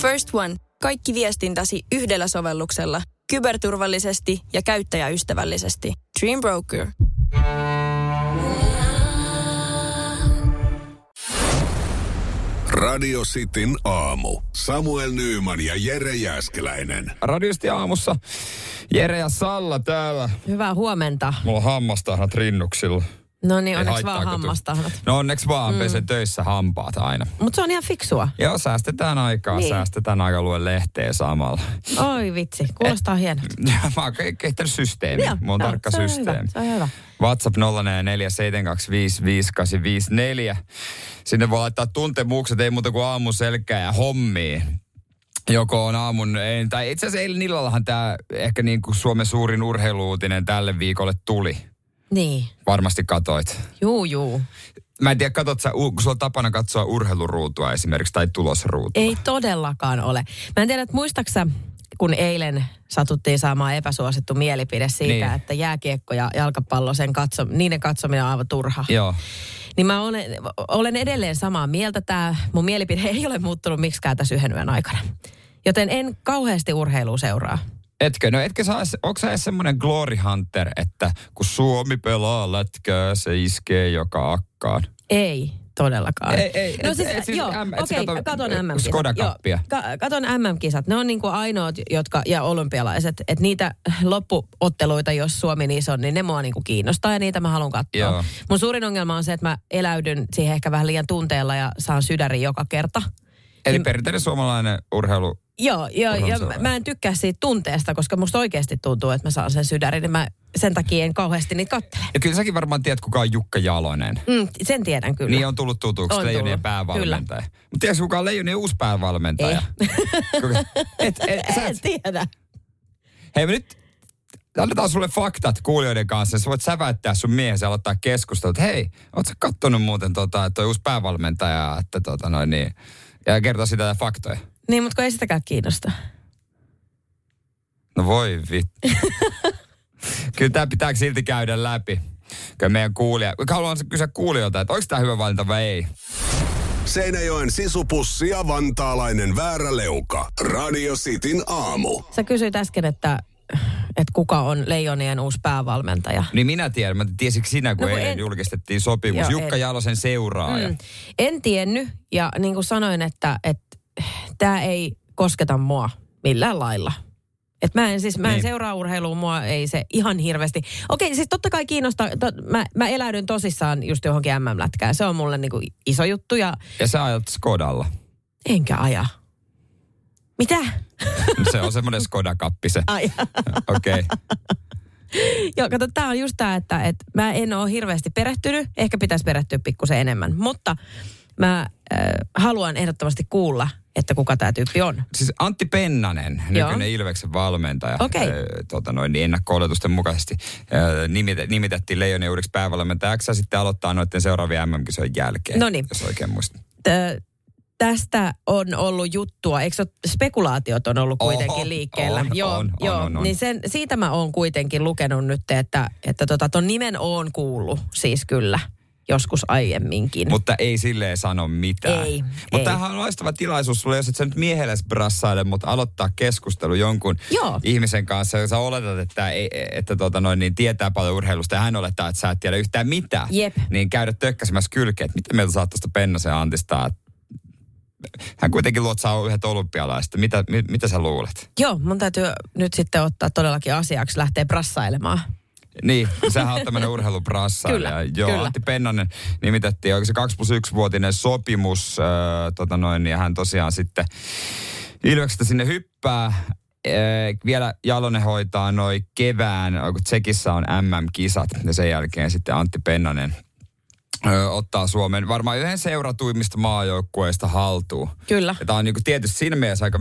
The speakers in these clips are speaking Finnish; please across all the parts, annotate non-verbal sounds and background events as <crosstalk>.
First One. Kaikki viestintäsi yhdellä sovelluksella. Kyberturvallisesti ja käyttäjäystävällisesti. Dream Broker. Radio Cityn aamu. Samuel Nyyman ja Jere Jäskeläinen. Radiosti aamussa Jere ja Salla täällä. Hyvää huomenta. Mulla on hammastahnat rinnuksilla. No niin, onneksi vaan hammastahnat. No onneksi vaan, mm. pesen töissä hampaat aina. Mutta se on ihan fiksua. Joo, säästetään aikaa, niin. Säästetään aikaa luen lehteä samalla. Oi vitsi, kuulostaa hienolta. <laughs> Mä oon ke- kehittänyt systeemi. Joo, Mulla on joo, tarkka se on systeemi. hyvä, se on hyvä. WhatsApp 0447255854. Sinne voi laittaa tuntemukset, ei muuta kuin aamun selkää ja hommia. Joko on aamun, ei, tai itse asiassa eilen illallahan tämä ehkä niin kuin Suomen suurin urheiluutinen tälle viikolle tuli. Niin, Varmasti katoit. juu juu. Mä en tiedä, katot sä, kun sulla on tapana katsoa urheiluruutua esimerkiksi tai tulosruutua. Ei todellakaan ole. Mä en tiedä, että muistaksä, kun eilen satuttiin saamaan epäsuosittu mielipide siitä, Niin. että jääkiekko ja jalkapallo, sen katso, niiden katsominen on aivan turha. Joo. Niin mä olen, olen edelleen samaa mieltä. Tämä mun mielipide <laughs> ei ole muuttunut miksikään tässä yhden yön aikana. Joten en kauheasti urheilua seuraa. Etkö? No etkö edes- onko sä edes semmoinen glory hunter, että kun Suomi pelaa lätkää, se iskee joka akkaan? Ei todellakaan. Ei, ei, no et- siis, et siis joo, M- et kato- katon äh, MM-kisat. Ka- katon MM-kisat. Ne on niinku ainoat, jotka, ja olympialaiset, että niitä loppuotteluita, jos Suomi niissä on, niin ne mua niinku kiinnostaa ja niitä mä haluan katsoa. Joo. Mun suurin ongelma on se, että mä eläydyn siihen ehkä vähän liian tunteella ja saan sydärin joka kerta. Eli Niin- perinteinen suomalainen urheilu. Joo, joo ja mä en tykkää siitä tunteesta, koska musta oikeasti tuntuu, että mä saan sen sydärin, niin mä sen takia en kauheasti niitä kattele. Ja kyllä säkin varmaan tiedät, kuka on Jukka Jalonen. Mm, sen tiedän kyllä. Niin on tullut tutuksi On Leijonien tullut, päävalmentaja. Mutta tiedätkö, kuka on Leijonien uusi päävalmentaja? <laughs> Kuka- et, et, <laughs> sä en et, tiedä. hei me nyt annetaan sulle faktat kuulijoiden kanssa. Sä voit säväyttää sun miehesi ja aloittaa keskustelua. että Hei, oot sä kattonut muuten tota, että toi uusi päävalmentaja, että tota noin niin, ja kertoa sitä faktoja. Niin, mutta kun ei sitäkään kiinnosta. No voi vittu. <laughs> Kyllä tämä pitää silti käydä läpi. Kyllä meidän kuulija, haluan kysyä kuulijoilta, että onko tämä hyvä valinta vai ei. Seinäjoen sisupussi ja vantaalainen vääräleuka. Radio Cityn aamu. Sä kysyit äsken, että, että kuka on Leijonien uusi päävalmentaja. Niin minä tiedän, mä tiesikö sinä, kun No eilen en- julkistettiin sopimus. Joo, Jukka en. Jalosen seuraaja. Mm. En tiennyt ja niin kuin sanoin, että, että tämä ei kosketa mua millään lailla. Et mä en siis, mä en Niin. seuraa urheilua, mua ei se ihan hirveästi. Okei, siis totta kai kiinnostaa, to, mä, mä eläydyn tosissaan just johonkin MM-lätkään. Se on mulle niinku iso juttu ja Ja sä ajat Skodalla. enkä aja. Mitä? Se on semmoinen Skoda-kappi se. Ai. Okei. Okay. Joo, kato, tämä on just tämä, että, että mä en ole hirveästi perehtynyt. Ehkä pitäisi perehtyä pikkusen enemmän. Mutta mä äh, haluan ehdottomasti kuulla, että kuka tämä tyyppi on. Siis Antti Pennanen, Joo. nykyinen Ilveksen valmentaja, Okei. ö, tota noin, niin ennakko-oletusten mukaisesti ö, nimite, nimitettiin Leijonien uudeksi päävalmentajaksi ja sitten aloittaa noiden seuraavien MM-kisojen jälkeen, Noniin. jos oikein muistan. T- tästä on ollut juttua, eikö spekulaatiot on ollut kuitenkin Oho, liikkeellä. on, joo, on, on, joo. on, on. Niin sen, siitä mä oon kuitenkin lukenut nyt, että, että tota, ton nimen oon kuullut siis kyllä joskus aiemminkin. Mutta ei silleen sano mitään. Ei, Mutta tämähän on loistava tilaisuus sulle, jos et sä nyt miehelle brassaile, mutta aloittaa keskustelu jonkun Joo. ihmisen kanssa, ja sä oletat, että, ei, että tota noin, niin tietää paljon urheilusta, ja hän olettaa, että sä et tiedä yhtään mitään. Jep. Niin käydä tökkäsemässä kylkeä, että mitä mieltä sä oot tuosta Pennasen Antista, hän kuitenkin luotsaa yhdet olympialaiset. Mitä, mi, mitä sä luulet? Joo, mun täytyy nyt sitten ottaa todellakin asiaksi lähteä brassailemaan. Niin, sehän on tämmöinen urheilubrassa. Kyllä, ja, joo, kyllä. Antti Pennanen nimitettiin, onko se 2 plus 1 vuotinen sopimus, äh, tota noin, ja hän tosiaan sitten Ilveksestä sinne hyppää. Äh, vielä Jalonen hoitaa noin kevään, kun Tsekissä on MM-kisat, ja sen jälkeen sitten Antti Pennanen ö, ottaa Suomen varmaan yhden seuratuimmista maajoukkueista haltuun. Kyllä. Ja tämä on niinku tietysti siinä mielessä aika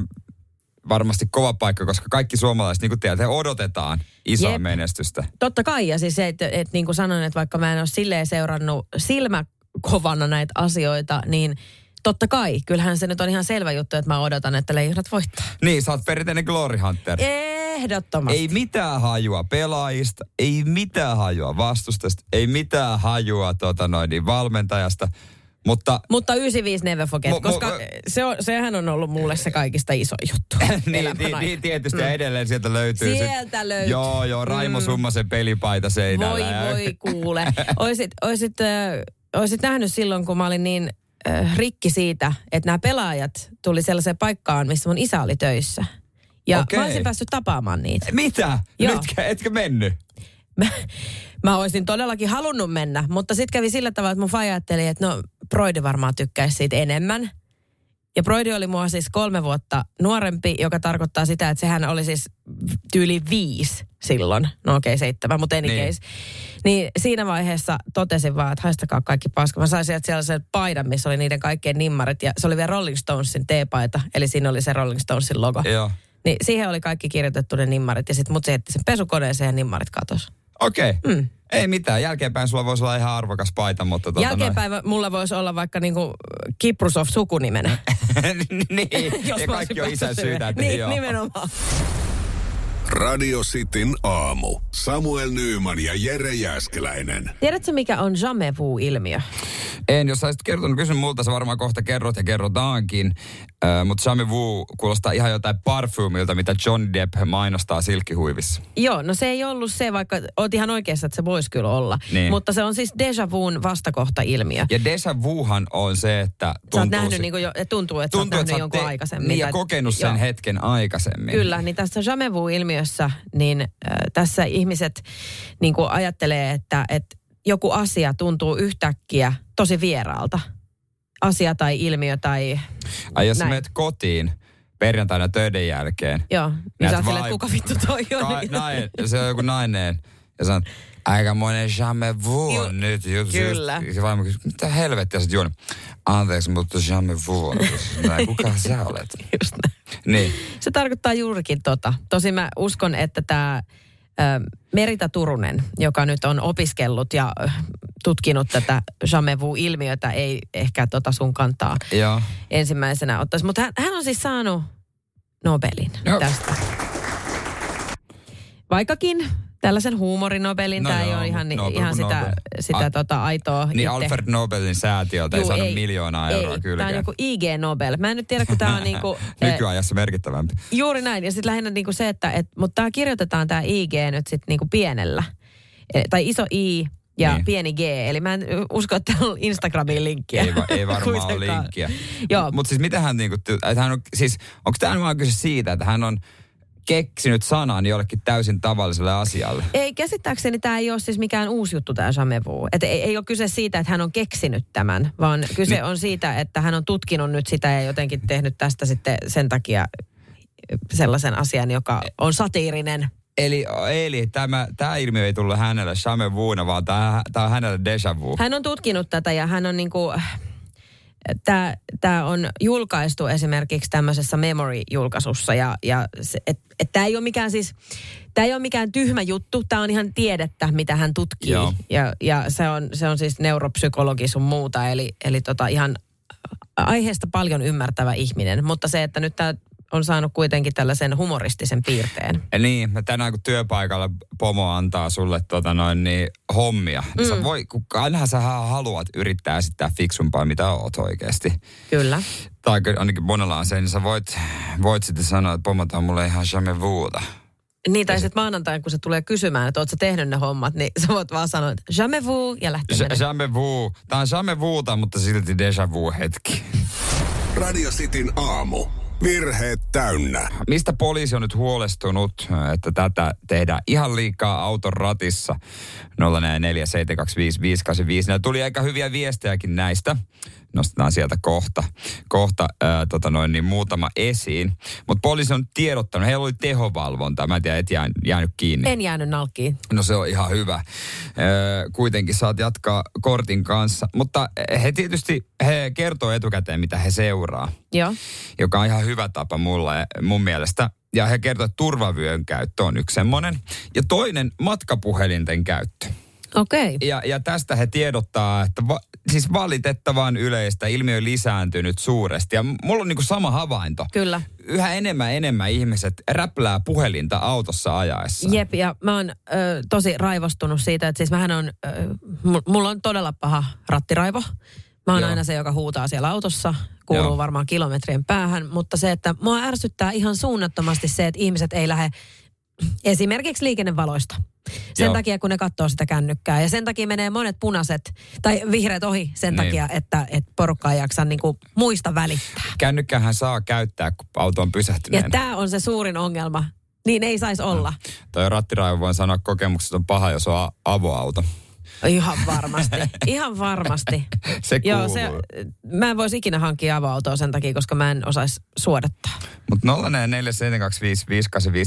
varmasti kova paikka, koska kaikki suomalaiset, niin kuin tiedät, he odotetaan isoa Jep. menestystä. Totta kai, ja siis se, että, että niin kuin sanoin, että vaikka mä en ole silleen seurannut silmäkovana näitä asioita, niin totta kai, kyllähän se nyt on ihan selvä juttu, että mä odotan, että leijonat voittaa. Niin, sä oot perinteinen Glory Hunter. Ehdottomasti. Ei mitään hajua pelaajista, ei mitään hajua vastustajasta, ei mitään hajua tota noin, niin valmentajasta. Mutta Mutta 95 Never Forget, Mu- mu- koska se on, sehän on ollut mulle se kaikista iso juttu. <laughs> niin, niin, niin, tietysti ja edelleen sieltä löytyy. sit- Sieltä löytyy. Joo, joo, Raimo Mm. Summasen pelipaita seinällä. Voi ja- voi kuule. <laughs> Oisit, oisit, äh, oisit nähnyt silloin, kun mä olin niin äh, rikki siitä, että nämä pelaajat tuli sellaiseen paikkaan, missä mun isä oli töissä. Ja Okei. mä olisin päässyt tapaamaan niitä. Mitä? Joo. Nytkä, etkö mennyt? Mä, <laughs> mä olisin todellakin halunnut mennä, mutta sitten kävi sillä tavalla, että mun faija ajatteli, että no Broidi varmaan tykkäisi siitä enemmän. Ja Broidi oli mua siis kolme vuotta nuorempi, joka tarkoittaa sitä, että sehän oli siis tyyli viisi silloin. No okei, okay, seitsemän, mutta any Niin. niin. case. Niin siinä vaiheessa totesin vaan, että haistakaa kaikki paska. Mä sain sieltä sellaisen paidan, missä oli niiden kaikkien nimmarit. Ja se oli vielä Rolling Stonesin T-paita, eli siinä oli se Rolling Stonesin logo. Joo. Niin siihen oli kaikki kirjoitettu ne nimmarit. Ja sitten mut se sen pesukoneeseen ja nimmarit katos. Okei. Okay. Mm. Ei mitään. Jälkeenpäin sulla voisi olla ihan arvokas paita, mutta... Tota Jälkeenpäin mulla voisi olla vaikka niinku Kiprusov sukunimenä. noin- <laughs> niin, <laughs> Jos ja kaikki on isän syytä, niin, joo. nimenomaan. Radio Cityn aamu. Samuel Nyyman ja Jere Jäskeläinen. Tiedätkö, mikä on jamais vu-ilmiö? En, jos olisit kertonut, kysyn multa, sä varmaan kohta kerrot ja kerrotaankin. Äh, mutta Jamais Vu kuulostaa ihan jotain parfumilta, mitä John Depp mainostaa silkkihuivissa. Joo, no se ei ollut se, vaikka oot ihan oikeassa, että se voisi kyllä olla. Niin. Mutta se on siis déjà vuun vastakohta-ilmiö. Ja Deja Vuhan on se, että Sä oot tuntuu, nähnyt, se, niin kuin jo, tuntuu, että tuntuu, sä oot että nähnyt sä oot jonkun te- aikaisemmin. Niin, ja kokenut sen Joo. hetken aikaisemmin. Kyllä, niin tässä jamais vu-ilmiössä, niin äh, tässä ihmiset niin kuin ajattelee, että, että joku asia tuntuu yhtäkkiä tosi vieraalta. Asia tai ilmiö tai, Ai jos Näin. menet kotiin perjantaina töiden jälkeen, joo, niin sä ajattelet, että kuka vittu toi on. ka- Niin- nainen, se on joku nainen, ja sanot, aikamoinen jamais vu Ju- on nyt. Just, kyllä. Just, se vaimo kysyy, mitä helvettiä sä oot juonut? Anteeksi, mutta jamais vu on. Näin, Kuka <laughs> sä olet? Just näin. Niin. Se tarkoittaa juurikin tota. Tosin mä uskon, että tämä Merita Turunen, joka nyt on opiskellut ja tutkinut tätä jamais vu-ilmiötä, ei ehkä tota sun kantaa Joo. ensimmäisenä ottaisi. Mutta hän, hän on siis saanut Nobelin Joo. tästä. Vaikkakin tällaisen huumorinobelin, No tämä ei ole ihan, Nobel ihan sitä, sitä Ai- tota aitoa Niin itse. Alfred Nobelin säätiöltä ei saanut miljoonaa euroa ei, kyllä. Tämä on joku IG Nobel. Mä en nyt tiedä, kun tämä on <laughs> niinku... eh, Nykyajassa merkittävämpi. Juuri näin. Ja sitten lähinnä niinku se, että et, mutta tämä kirjoitetaan tämä IG nyt sitten niinku pienellä. E, tai iso I ja Niin. pieni G. Eli mä en usko, että täällä on Instagramiin linkkiä. Ei, va- ei varmaan <laughs> ole linkkiä. Mutta siis mitä hän niinku, hän on, siis onko tämä vaan kyse siitä, että hän on keksinyt sanan jollekin täysin tavalliselle asialle? Ei, käsittääkseni tämä ei ole siis mikään uusi juttu tämä Jamevu. Et ei, ei ole kyse siitä, että hän on keksinyt tämän, vaan kyse Niin. on siitä, että hän on tutkinut nyt sitä ja jotenkin tehnyt tästä sitten sen takia sellaisen asian, joka on satiirinen. Eli, eli tämä, tämä ilmiö ei tullut hänelle Shame Vuuna, vaan tämä, tämä on hänelle deja vu. Hän on tutkinut tätä ja hän on niinku, tämä, tämä on julkaistu esimerkiksi tämmöisessä Memory-julkaisussa ja, ja tämä ei ole mikään siis, tämä ei ole mikään tyhmä juttu, tämä on ihan tiedettä, mitä hän tutkii. Joo. Ja, ja se, on, se on siis neuropsykologi sun muuta, eli, eli tota ihan aiheesta paljon ymmärtävä ihminen, mutta se, että nyt tämä on saanut kuitenkin tällaisen humoristisen piirteen. Ja niin, mä tänään kun työpaikalla pomo antaa sulle tota noin, niin hommia, niin Mm. sä voi, kun ainahan sä haluat yrittää esittää fiksumpaa, mitä oot oikeasti. Kyllä. Tai ainakin monella on se, niin sä voit, voit sitten sanoa, että pomo on mulle ihan jamais vuuta. Niin, tai sitten maanantaina, kun se tulee kysymään, että ootko tehnyt ne hommat, niin sä voit vaan sanoa, että jamais vu, ja lähteä Ja- menemään. Jamais vu. Tää on jamais vuuta, mutta silti deja vu hetki. Radio Cityn aamu. Virheet täynnä. Mistä poliisi on nyt huolestunut, että tätä tehdään ihan liikaa auton ratissa? 0447255854. Näillä tuli aika hyviä viestejäkin näistä. Nostetaan sieltä kohta, kohta ää, tota noin, niin muutama esiin. Mutta poliisi on tiedottanut, heillä oli tehovalvonta. Mä en tiedä, et jää, jäänyt kiinni. En jäänyt nalkkiin. No se on ihan hyvä. Öö, kuitenkin saat jatkaa kortin kanssa. Mutta he tietysti, he kertoo etukäteen, mitä he seuraa Joo. joka on ihan hyvä tapa mulla ja mun mielestä. Ja he kertovat, että turvavyön käyttö on yksi semmoinen. Ja toinen matkapuhelinten käyttö. Okei. Okay. Ja, ja tästä he tiedottaa, että va, siis valitettavan yleistä ilmiö on lisääntynyt suuresti. Ja mulla on niinku sama havainto. Kyllä. Yhä enemmän enemmän ihmiset räplää puhelinta autossa ajaessa. Jep, ja mä oon ö, tosi raivostunut siitä, että siis mähän on, ö, mu- mulla on todella paha rattiraivo. Mä oon Joo. aina se, joka huutaa siellä autossa, kuuluu Joo. varmaan kilometrien päähän, mutta se, että mua ärsyttää ihan suunnattomasti se, että ihmiset ei lähde esimerkiksi liikennevaloista. Sen Joo. takia, kun ne katsoo sitä kännykkää. Ja sen takia menee monet punaiset tai vihreät ohi sen Niin. takia, että, että porukka ei jaksa niinku muista välittää. Kännykkähän saa käyttää, kun auto on Ja pysähtyneen. tämä on se suurin ongelma. Niin ei saisi olla. Toi rattiraivo voin sanoa kokemukset on paha, jos on avoauto. Ihan varmasti. Ihan varmasti. <laughs> Se kuuluu. Joo, se, mä en voisi ikinä hankkia avoautoa sen takia, koska mä en osaisi suodattaa. Mutta 047255855,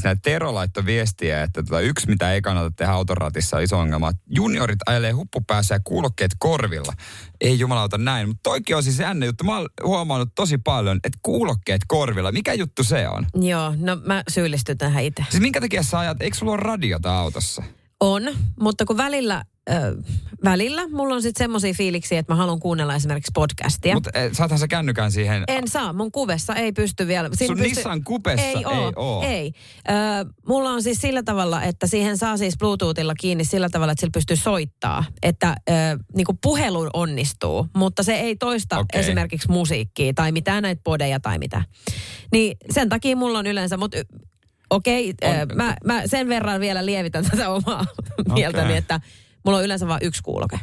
näitä Tero laittoi viestiä, että tota, yksi mitä ei kannata tehdä autoratissa on iso ongelma. Juniorit ajelee huppupäässä ja kuulokkeet korvilla. Ei jumalauta näin, mutta toikin on siis jännä juttu. Mä oon huomannut tosi paljon, että kuulokkeet korvilla. Mikä juttu se on? Joo, no mä syyllistyn tähän itse. Siis minkä takia sä ajat, eikö sulla ole radiota autossa? On, mutta kun välillä, ö, välillä mulla on sitten semmoisia fiiliksiä, että mä haluan kuunnella esimerkiksi podcastia. Mutta saathan sä kännykän siihen. En saa, mun kuvessa ei pysty vielä. Siinä Sun Nissan Cupessa ei, ei oo, oo. Ei. Ö, mulla on siis sillä tavalla, että siihen saa siis Bluetoothilla kiinni sillä tavalla, että sillä pystyy soittaa. Että ö, niinku puhelu onnistuu, mutta se ei toista Okei. esimerkiksi musiikkia tai mitään näitä podeja tai mitä. Niin sen takia mulla on yleensä, mutta okei, On- ö, mä, mä sen verran vielä lievitän tätä omaa mieltäni, että mulla on yleensä vain yksi kuuloke.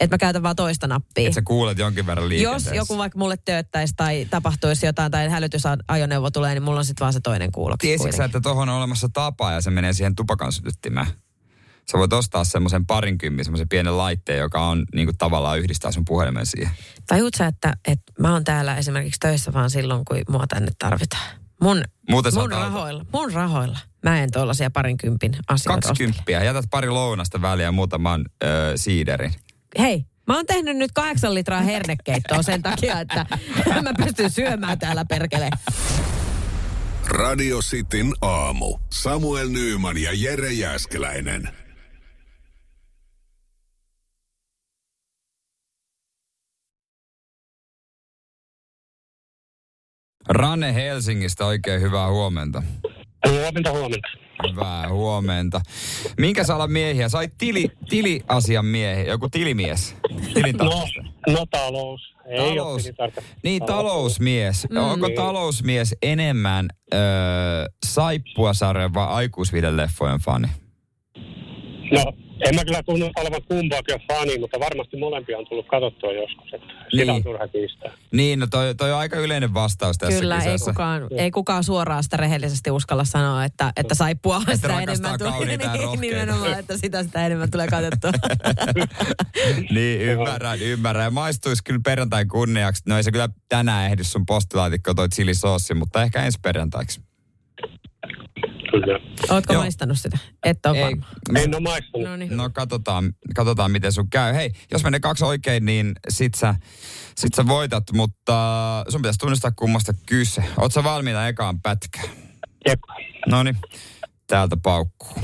Että mä käytän vaan toista nappia. Että sä kuulet jonkin verran Jos liikenteessä. joku vaikka mulle tööttäisi tai tapahtuisi jotain tai hälytysajoneuvo tulee, niin mulla on sitten vaan se toinen kuuloke. Tiesitkö sä, että tuohon on olemassa tapa ja se menee siihen tupakan sytyttimään? Sä voit ostaa semmoisen parinkympin, semmoisen pienen laitteen, joka on niin kuin tavallaan yhdistää sun puhelimen siihen. Tajut sä, että, että mä oon täällä esimerkiksi töissä vaan silloin, kun mua tänne tarvitaan. Mun, Muuten mun rahoilla. Mun rahoilla. Mä en tuollaisia parinkympin asioita. 20. Jätät pari lounasta väliä ja muutaman ö, siiderin. Hei, mä oon tehnyt nyt kahdeksan litraa hernekeittoa sen takia, että <laughs> mä pystyn syömään täällä perkele. Radio Cityn aamu. Samuel Nyyman ja Jere Jäskeläinen. Rane Helsingistä, oikein hyvää huomenta. Huomenta, huomenta. Hyvää huomenta. Minkä sä alan miehiä? Sait tili, tiliasian miehiä, joku tilimies. No, no talous. Ei Talous. Niin, talousmies. Mm. Onko Niin. talousmies enemmän öö, saippuasarjan vai aikuisvideleffojen fani? No, en mä kyllä tunnu olevan kumpaakin fani, mutta varmasti molempia on tullut katsottua joskus. Että sitä Niin. on turha kiistää. Niin, no toi, toi on aika yleinen vastaus tässä Kyllä, ei kukaan, ei kukaan suoraan sitä rehellisesti uskalla sanoa, että, että saippua on sitä enemmän ja <laughs> niin, nimenomaan, että sitä sitä enemmän tulee katsottua. <laughs> Niin, ymmärrän, ymmärrän. Ja maistuisi kyllä perjantai kunniaksi. No ei se kyllä tänään ehdi sun postilaatikko toi chilisoossi, mutta ehkä ensi perjantaiksi. Kyllä. Ootko Joo. maistanut sitä? Et ole Ei, varma. En ole maistanut. No niin. no katsotaan, katsotaan, miten sun käy. Hei, jos menee kaksi oikein, niin sit sä, sit sä voitat, mutta sun pitäisi tunnistaa kummasta kyse. Oot sä valmiina ekaan pätkään? Jep. No niin, täältä paukkuu.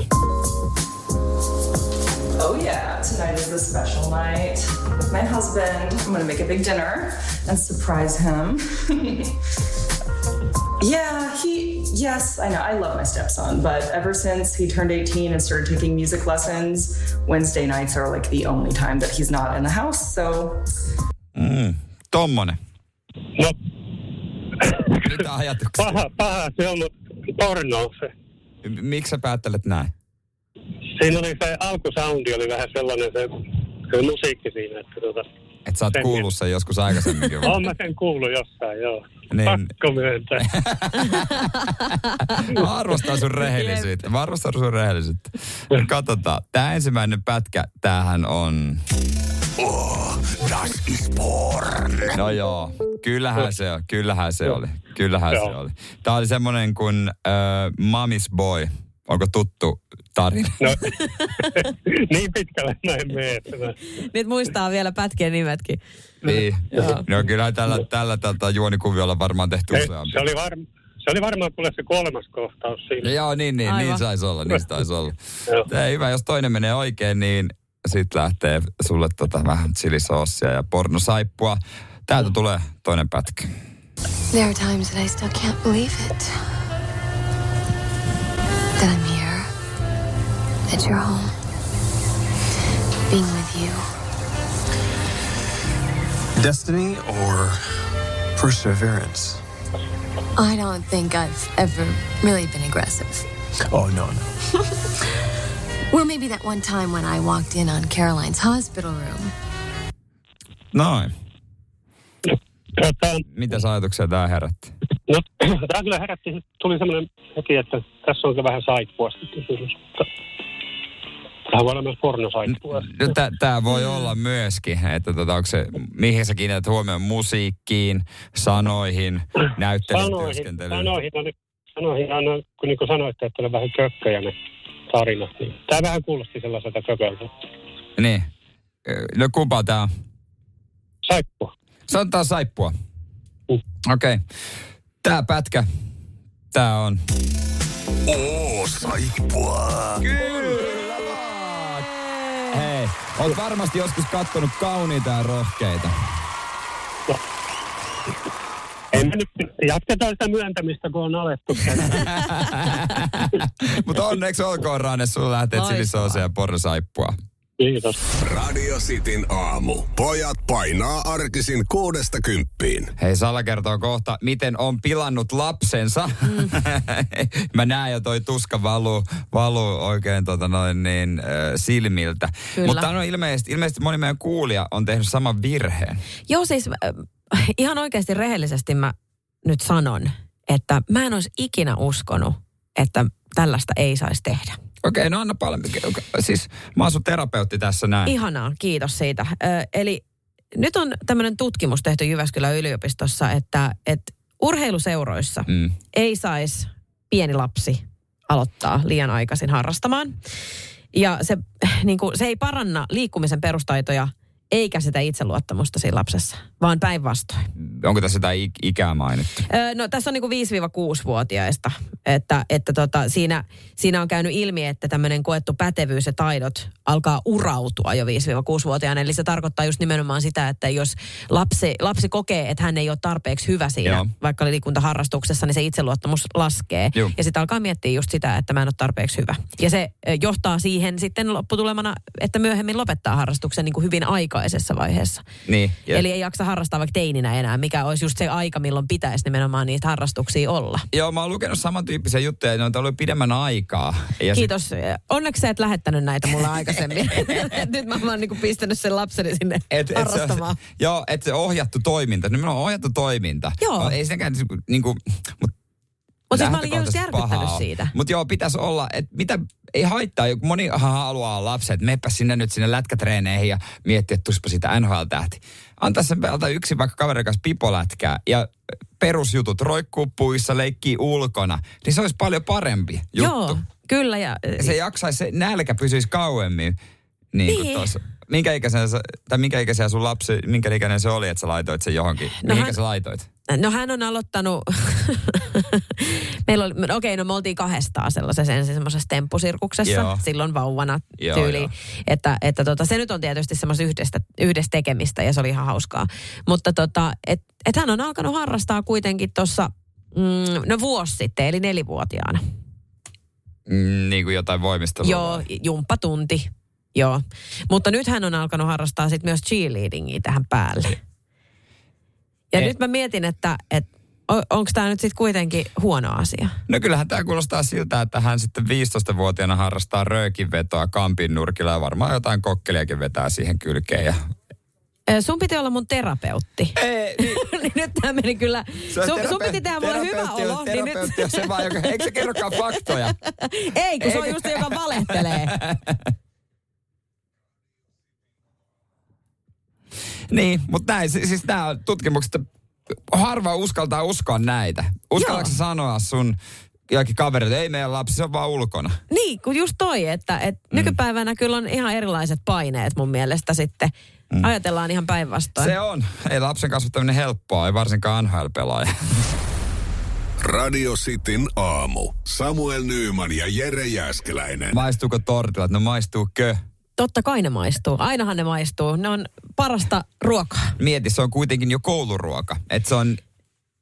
Oh yeah, tonight is the special night with my husband. I'm gonna make a big dinner and surprise him. <laughs> yeah, he, yes, I know, I love my stepson, but ever since he turned 18 and started taking music lessons, Wednesday nights are like the only time that he's not in the house, so Mm, tommonen. No, Mitä ajatuksia? paha, paha se on, mutta porno se. M- Miksi sä päättelet näin? Siinä oli se alkusoundi oli vähän sellainen se, se musiikki siinä, että tota, Että sä oot kuullut sen joskus aikaisemminkin. <laughs> vai? on mä sen kuullut jossain, joo. Niin. Pakko myöntää. <laughs> Mä arvostan sun rehellisyyttä. Mä arvostan sun rehellisyyttä. Katsotaan. Tää ensimmäinen pätkä, tämähän on... Oh, das ist porn. No joo, kyllähän se on. Kyllähän se oli. Kyllähän se Joo. oli. Tää oli semmonen kuin äh, Mommy's Boy. Onko tuttu tarina? No, <laughs> niin pitkälle näin mene. että mä- Nyt muistaa vielä pätkien nimetkin. niin. Joo. No kyllähän tällä, tällä tätä juonikuviolla varmaan tehty Ei, useampi. se, oli varm, se oli varmaan kuule se kolmas kohtaus siinä. Joo, niin, niin, Aivan. niin saisi olla, niin saisi olla. Tää hyvä, jos toinen menee oikein, niin sit lähtee sulle tota vähän chilisoossia ja pornosaippua. Täältä tulee toinen pätkä. There are times that I still can't believe it. That I'm here. That you're home. Being with you. Destiny or perseverance? I don't think I've ever really been aggressive. Oh, no, no. <laughs> Well, maybe that one time when I walked in on Caroline's hospital room. Noin. Tota, Mitä ajatuksia tämä herätti? no, <clears throat> tämä kyllä herätti, tuli semmoinen heti, että tässä on vähän saippuasta kysymys. Tähän voi olla myös pornosaippua. No, Tämä voi olla myöskin, että tota, onko se, mihin sä kiinnität huomioon musiikkiin, sanoihin, Sanoihin, näyttelytyöskentelyyn. sanoihin, on, sanoihin on, kun niin kuin sanoitte, että on vähän kökköjä ne tarinat, niin tämä vähän kuulosti sellaiselta kököltä. Niin. No kumpaa tää on? Saippua. Sanotaan saippua. Mm. Okei. Okay. Tää pätkä, tää on... Oo, saippua. Kyllä! Hei, oot varmasti joskus kattonut kauniita ja rohkeita. En mä nyt, jatketaan sitä myöntämistä, kun on alettu. <laughs> Mutta onneksi olkoon, Rane, sulla lähtee chilisoosia ja pornosaippua. Kiitos. Radio Cityn aamu. Pojat painaa arkisin kuudesta kymppiin. Hei, Sala kertoo kohta, miten on pilannut lapsensa. Mm. <laughs> Mä näen jo toi tuska valuu, valuu oikein tota noin niin, äh, silmiltä. Kyllä. Mutta on ilmeisesti, ilmeisesti moni meidän kuulija on tehnyt saman virheen. Joo siis äh, ihan oikeasti rehellisesti mä nyt sanon, että mä en olisi ikinä uskonut, että tällaista ei saisi tehdä. Okei, no anna paljon. Siis mä oon sun terapeutti tässä näin. Ihanaa, kiitos siitä. Ö, eli nyt on tämmöinen tutkimus tehty Jyväskylän yliopistossa, että, että urheiluseuroissa Mm. ei saisi pieni lapsi aloittaa liian aikaisin harrastamaan. Ja se, niin kuin, se ei paranna liikkumisen perustaitoja eikä sitä itseluottamusta siinä lapsessa, vaan päinvastoin. Onko tässä jotain ik- ikää mainittu? Öö, No tässä on niinku 5-6-vuotiaista, että, että tota, siinä, siinä on käynyt ilmi, että tämmöinen koettu pätevyys ja taidot alkaa urautua jo 5-6-vuotiaana. Eli se tarkoittaa just nimenomaan sitä, että jos lapsi, lapsi kokee, että hän ei ole tarpeeksi hyvä siinä, Joo. Vaikka liikuntaharrastuksessa, niin se itseluottamus laskee. Joo. Ja sitten alkaa miettiä just sitä, että mä en ole tarpeeksi hyvä. Ja se johtaa siihen sitten lopputulemana, että myöhemmin lopettaa harrastuksen niin kuin hyvin aikaisessa vaiheessa. Niin. Eli ei jaksa harrastaa vaikka teininä enää, mikä olisi just se aika, milloin pitäisi nimenomaan niitä harrastuksia olla. Joo, mä oon lukenut samantyyppisiä juttuja, ja ne on ollut pidemmän aikaa. Ja sit- Kiitos. Onneksi sä et lähettänyt näitä mulle aikaisemmin. <laughs> <laughs> Nyt mä vaan niinku pistänyt sen lapseni sinne Et, et harrastamaan. Se, joo, että se ohjattu toiminta. Nimenomaan ohjattu toiminta. Joo. No, ei sitäkään niinku, mutta Mutta siis mä olin just järkyttänyt siitä. Mutta joo, pitäisi olla, että mitä, ei haittaa, joku moni haluaa lapset, että meppä sinne nyt sinne lätkätreeneihin ja miettiä, että tuspa siitä NHL-tähti. Antaa sen pelata yksin vaikka kaverin kanssa pipolätkää ja perusjutut, roikkuu puissa, leikkii ulkona, niin se olisi paljon parempi juttu. Joo, kyllä. Ja, Ja se jaksaisi, se nälkä pysyisi kauemmin. Niin, niin. Niin. Tuossa. Minkä ikäisen, sä- tai minkä ikäisiä sun lapsi, minkä ikäinen se oli, että sä laitoit sen johonkin? No Mihinkä hän- sä laitoit? no hän on aloittanut, <laughs> meillä oli, okei, okay, no me oltiin kahdestaan sellaisessa ensin semmoisessa temppusirkuksessa, Joo. silloin vauvana Joo, tyyliin. joo. Että, että tota, se nyt on tietysti semmoista yhdestä, yhdessä tekemistä ja se oli ihan hauskaa. Mutta tota, et, et hän on alkanut harrastaa kuitenkin tuossa, mm, no vuosi sitten, eli nelivuotiaana. Mm, niin kuin jotain voimistelua. Joo, jumppatunti. Joo. Mutta nyt hän on alkanut harrastaa sit myös cheerleadingia tähän päälle. Ja Ei. nyt mä mietin, että, että onko tämä nyt sitten kuitenkin huono asia? No kyllähän tämä kuulostaa siltä, että hän sitten 15-vuotiaana harrastaa röökinvetoa kampin nurkilla ja varmaan jotain kokkeliakin vetää siihen kylkeen. Ja... Sun piti olla mun terapeutti. Ei, niin, <laughs> niin nyt tämä meni kyllä, se sun, sun piti tehdä mulle hyvä olo. Niin nyt, se vaan, joka, eikö se kerrokaan faktoja? <laughs> ei, kun se on Eikö- just se, joka valehtelee. <laughs> Niin, mutta näin, si- siis nämä on tutkimukset, harva uskaltaa uskoa näitä. Uskallatko sanoa sun jokin kaverit, että ei meidän lapsi, se on vaan ulkona. Niin, kun just toi, että, että mm. nykypäivänä kyllä on ihan erilaiset paineet mun mielestä sitten. Mm. Ajatellaan ihan päinvastoin. Se on. Ei lapsen kasvattaminen helppoa, ei varsinkaan NHL-pelaaja. Radio Cityn aamu. Samuel Nyyman ja Jere Jäskeläinen. Maistuuko tortilat? No maistuukö? Totta kai ne maistuu. Ainahan ne maistuu. Ne on parasta ruokaa. Mieti, se on kuitenkin jo kouluruoka. Että se on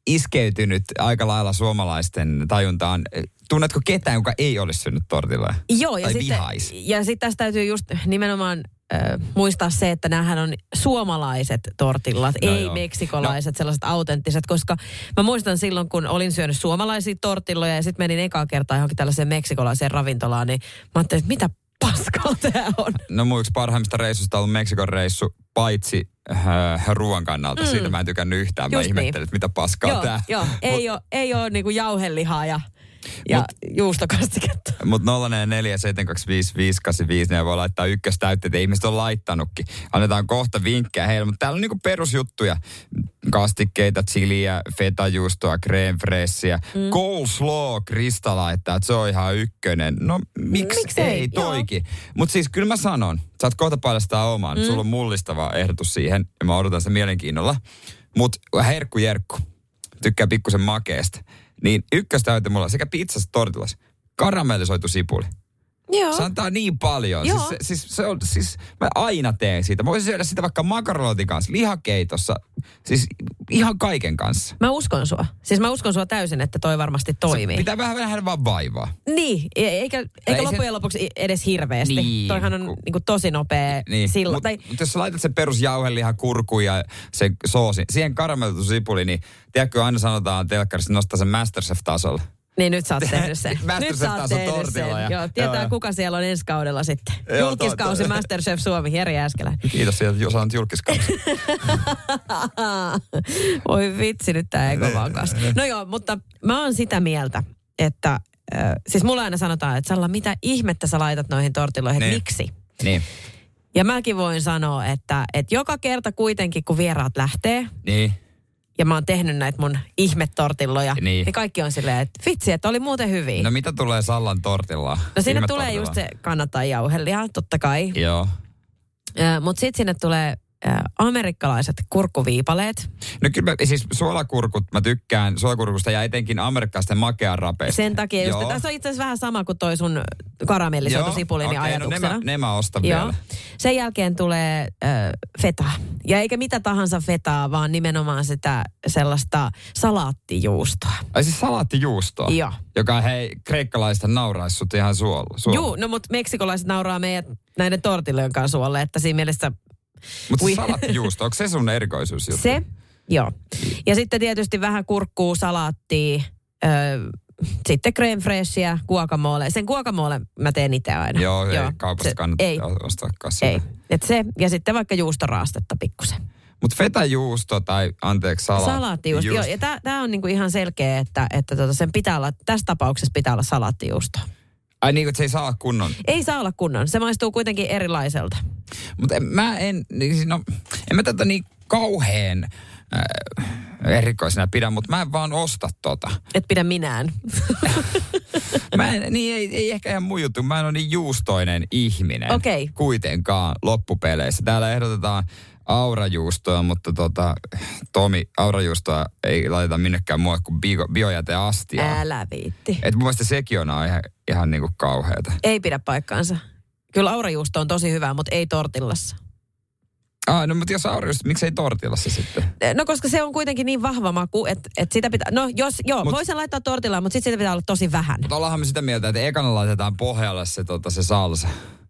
iskeytynyt aika lailla suomalaisten tajuntaan. Tunnetko ketään, joka ei olisi syönyt tortilla? Joo, ja sitten, ja sitten tässä täytyy just nimenomaan äh, muistaa se, että näähän on suomalaiset tortillat, no ei joo. meksikolaiset, no. sellaiset autenttiset, koska mä muistan silloin, kun olin syönyt suomalaisia tortilloja ja sitten menin ekaa kertaa johonkin tällaiseen meksikolaiseen ravintolaan, niin mä ajattelin, että mitä paskaa tää on. No mun yksi parhaimmista reissusta on ollut Meksikon reissu, paitsi äh, ruoan kannalta. Mm. Siitä mä en tykännyt yhtään. Mä Just niin. ihmettelin, että mitä paskaa joo, tää. joo, ei ole, ei ole niinku jauhelihaa ja, ja Mut- juustokastiketta. Mutta 044 ne voi laittaa ykköstäytteet. Ihmiset on laittanutkin. Annetaan kohta vinkkejä heille. Mutta täällä on niinku perusjuttuja. Kastikkeita, chiliä, fetajuustoa, creme freshia. Mm. Coleslaw Krista laittaa, että se on ihan ykkönen. No miksi Miksei? ei toikin? Mutta siis kyllä mä sanon, saat kohta paljastaa oman. Mm. Sulla on mullistava ehdotus siihen ja mä odotan sitä mielenkiinnolla. Mutta herkku jerkku, tykkää pikkusen makeesta. Niin ykköstäyte mulla sekä pizzassa tortillas. Karamellisoitu sipuli. Joo. Se antaa niin paljon. Joo. Siis, se, siis, se on, siis mä aina teen siitä. Mä voisin syödä sitä vaikka makaronin kanssa, lihakeitossa. Siis ihan kaiken kanssa. Mä uskon sua. Siis mä uskon sua täysin, että toi varmasti toimii. Se pitää vähän vähän vaan vaivaa. Niin, e- eikä, eikä Ei se- loppujen lopuksi edes hirveästi. Niin, Toihan on kun- niinku tosi nopea Niin. sillä. Mutta Tai, mut jos sä laitat sen perusjauhelihan kurkuun ja se soosi, siihen karamellisoitu sipuli, niin tiedätkö, aina sanotaan telkkarissa nostaa sen Masterchef-tasolle. Niin nyt sä oot tehnyt sen. <laughs> Nyt sä oot on tehnyt tortilla sen. ja- Joo, tietää joo. kuka siellä on ensi kaudella sitten. Joo, Julkiskausi. Masterchef Suomi, Jere Jääskelä. Kiitos että saanut julkiskausi. <laughs> Oi vitsi, nyt tää ego vaan kas. No joo, mutta mä oon sitä mieltä, että äh, siis mulle aina sanotaan, että Salla, mitä ihmettä sä laitat noihin tortilloihin, Niin. miksi? niin, Ja mäkin voin sanoa, että, että joka kerta kuitenkin, kun vieraat lähtee, niin. Ja mä oon tehnyt näitä mun ihmetortilloja, Niin. niin. kaikki on silleen, että vitsi, että oli muuten hyvin. No mitä tulee Sallan tortillaan? no sinne tulee just se kannattaa jauhelia, totta kai. Joo. Mutta sitten sinne tulee amerikkalaiset kurkkuviipaleet. No kyllä mä, siis suolakurkut, mä tykkään suolakurkusta ja etenkin amerikkalaisten makean rapeista. Sen takia just, Joo. tässä on itse asiassa vähän sama kuin toi sun karamellisoitu sipulini okei, ajatuksena. No ne, mä, ne mä ostan Joo. vielä. Sen jälkeen tulee äh, feta. Ja eikä mitä tahansa fetaa, vaan nimenomaan sitä sellaista salaattijuustoa. Ai siis salaattijuustoa, Joo. joka hei, kreikkalaista nauraisi sut ihan suolla. suolla. Juu, no mutta meksikolaiset nauraa meidät näiden tortillojen kanssa suolle, että siinä mielessä Mutta Ui. siis salaattijuusto, onko se sun erikoisuus juttu? se, joo. Ja sitten tietysti vähän kurkkuu, salaattia, ö, sitten creme freshia, guacamole. Sen guacamole mä teen itse aina. Joo, ei kaupasta se- kannattaa Ei, ostaa sitä. ei. Et se, ja sitten vaikka juustoraastetta pikkusen. Mutta fetajuusto tai anteeksi salaatti. Salaattijuusto. Joo, ja tämä on niinku ihan selkeä, että, että tota sen pitää olla, tässä tapauksessa pitää olla salaattijuusto. Ai niin, että se ei saa olla kunnon. Ei saa olla kunnon. Se maistuu kuitenkin erilaiselta. Mutta mä en, niin siis no, en mä tätä niin kauheen äh, erikoisena pidä, mutta mä en vaan osta tota. Et pidä minään. <laughs> Mä en, niin ei, ei ehkä ihan mun juttu. Mä en ole niin juustoinen ihminen. Okei. Kuitenkaan loppupeleissä. Täällä ehdotetaan aurajuustoa, mutta tota, Tomi, aurajuustoa ei laiteta minnekään muuta kuin bio, biojäteastiaan. Älä viitti. Et mun mielestä sekin on ihan, ihan niinku kauheata. Ei pidä paikkaansa. Kyllä aurajuusto on tosi hyvä, mutta ei tortillassa. Ah, no mutta jos aurajuusto, miksei tortillassa sitten? No koska se on kuitenkin niin vahva maku, että, että sitä pitää... No jos, joo, Mut- voi sen laittaa tortillaan, mutta sitten sitä pitää olla tosi vähän. Mutta ollaanhan me sitä mieltä, että ekana laitetaan pohjalle se, tota, se salsa.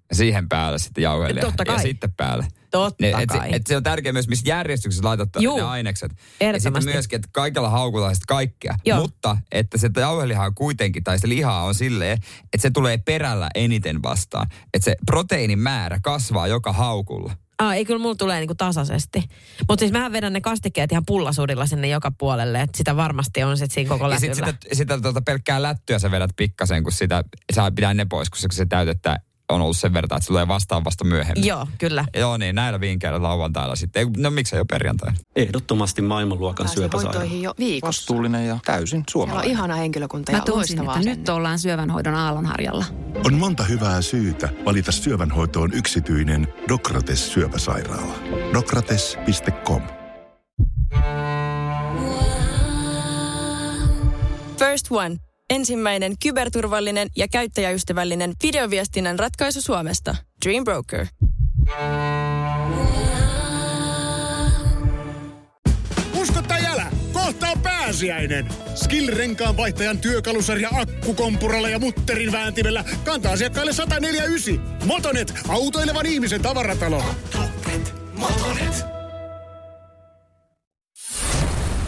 Ja siihen päälle sitten jauhelia. Totta kai. Ja sitten päälle. Totta et, kai. Se, et se on tärkeää myös, missä järjestyksessä laitat Juu. ne ainekset. Ja sitten myöskin, että kaikella haukutaan sitten kaikkea. Joo. Mutta että se jauheliha on kuitenkin, tai se liha on silleen, että se tulee perällä eniten vastaan. Että se proteiinin määrä kasvaa joka haukulla. Aa, ei kyllä mulla tulee niinku tasaisesti. Mutta siis mähän vedän ne kastikkeet ihan pullasudilla sinne joka puolelle, että sitä varmasti on sit siinä koko Ja lätyllä. sitten sitä, sitä tuota pelkkää lättyä sä vedät pikkasen, kun sitä saa pitää ne pois, kun se, kun se täytettä on ollut sen verran, että se tulee vastaan vasta myöhemmin. Joo, kyllä. Joo niin, näillä vinkkeillä lauantaina sitten. No miksei jo perjantaina? Ehdottomasti maailmanluokan syöpäsairaala. hoitoihin jo viikossa. Vastuullinen ja täysin Siellä on suomalainen. ihana henkilökunta Mä ja tunsin, loistavaa että nyt ollaan syövänhoidon aallonharjalla. On monta hyvää syytä valita syövänhoitoon yksityinen Dokrates syöpäsairaala. Dokrates.com First One. Ensimmäinen kyberturvallinen ja käyttäjäystävällinen videoviestinnän ratkaisu Suomesta. Dream Broker. Usko tai älä, Kohta on pääsiäinen. Skill-renkaan vaihtajan työkalusarja akkukompuralla ja mutterin vääntimellä kantaa asiakkaille 149. Motonet, autoilevan ihmisen tavaratalo. Motonet.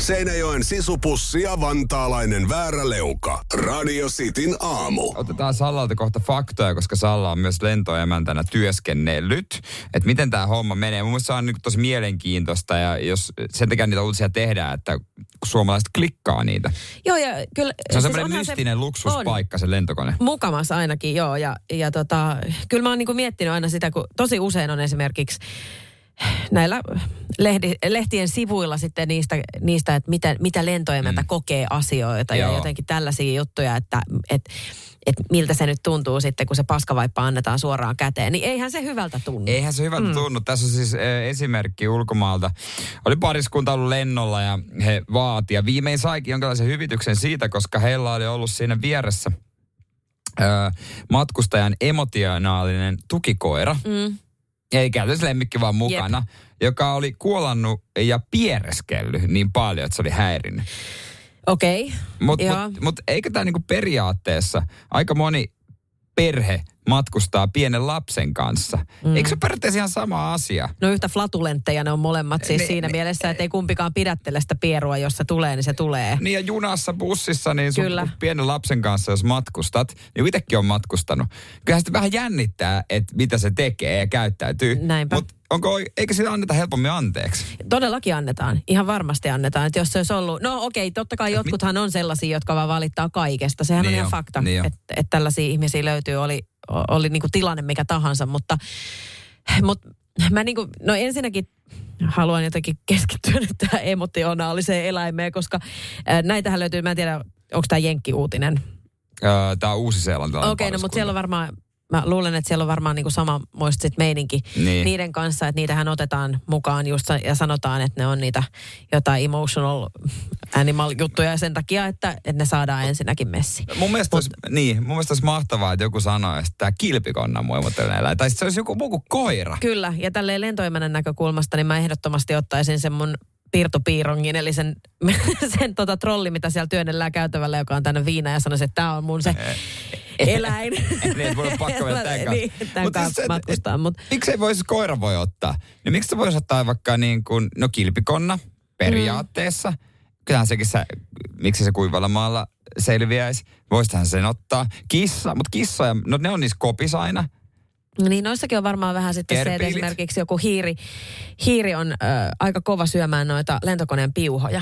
Seinäjoen sisupussi ja vantaalainen vääräleuka. Radio Cityn aamu. Otetaan Sallalta kohta faktoja, koska Salla on myös lentoemäntänä työskennellyt. Että miten tämä homma menee. Mun mielestä se on niin tosi mielenkiintoista ja jos sen takia niitä uutisia tehdään, että suomalaiset klikkaa niitä. Joo, ja kyllä... Se on siis semmoinen onhan mystinen luksuspaikka se lentokone. Mukamas ainakin, joo. Ja, ja tota, kyllä mä oon niinku miettinyt aina sitä, kun tosi usein on esimerkiksi näillä lehdi, lehtien sivuilla sitten niistä, niistä että mitä, mitä lentoemäntä mm. kokee asioita Joo. ja jotenkin tällaisia juttuja, että et, et miltä se nyt tuntuu sitten, kun se paskavaippa annetaan suoraan käteen. Niin eihän se hyvältä tunnu. Eihän se hyvältä mm. tunnu. Tässä on siis eh, esimerkki ulkomaalta. Oli pariskunta ollut lennolla ja he vaati. Ja viimein saikin jonkinlaisen hyvityksen siitä, koska heillä oli ollut siinä vieressä ö, matkustajan emotionaalinen tukikoira. Mm. Ei käytössä lemmikki vaan mukana. Joka oli kuolannut ja piereskellyt niin paljon, että se oli häirinnyt. Okei. Okay. Mutta mut, mut eikö tämä niinku periaatteessa, aika moni perhe matkustaa pienen lapsen kanssa. Mm. Eikö se periaatteessa ihan sama asia? No yhtä flatulentteja ne on molemmat siis Ne- siinä ne- mielessä, että ei kumpikaan pidättele sitä pierua, jos se tulee, niin se tulee. Niin ja junassa, bussissa, niin sun Kyllä. pienen lapsen kanssa, jos matkustat, niin itsekin on matkustanut. Kyllähän sitä vähän jännittää, että mitä se tekee ja käyttäytyy. Näinpä. Mutta onko, eikö sitä anneta helpommin anteeksi? Todellakin annetaan. Ihan varmasti annetaan. Että jos se olisi ollut... No okei, totta kai jotkuthan on sellaisia, jotka vaan valittaa kaikesta. Sehän Niin on ihan fakta, niin että et tällaisia ihmisiä löytyy. Oli, oli niinku tilanne mikä tahansa, mutta... Mut mä niinku, no ensinnäkin haluan jotenkin keskittyä nyt tähän emotionaaliseen eläimeen, koska äh, näitähän löytyy, mä en tiedä, onko tämä Jenkki-uutinen. Öö, Tämä on uusi-seelantilainen Okei, no mutta siellä on varmaan, mä luulen, että siellä on varmaan sama muista sit meininki Niin. niiden kanssa, että niitähän otetaan mukaan just ja sanotaan, että ne on niitä jotain emotional animal juttuja ja sen takia, että, että ne saadaan ensinnäkin messi. Mun mielestä, olisi, niin, mun mielestä olisi mahtavaa, että joku sanoisi, että tämä kilpikonna on eläin. Tai se olisi joku muu kuin koira. Kyllä, ja tälleen lentoimännän näkökulmasta, niin mä ehdottomasti ottaisin sen mun piirtopiirongin, eli sen, <laughs> sen tota trolli, mitä siellä työnnellään käytävällä, joka on tänne viina ja sanoisi, että tämä on mun se eläin. <laughs> niin, mun on pakko mennä tämän kanssa. niin, tämän Mut kanssa siis se- matkustaa. Mutta Miksei voisi koira voi ottaa? No miksi se voisi ottaa vaikka niin kuin, no kilpikonna periaatteessa. Mm. Kyllähän sekin se, miksi se kuivalla maalla selviäisi. Voisihan sen ottaa. Kissa, mutta kissoja, no ne on niissä kopissa aina. Niin noissakin on varmaan vähän sitten se, että esimerkiksi joku hiiri, hiiri on ö, aika kova syömään noita lentokoneen piuhoja.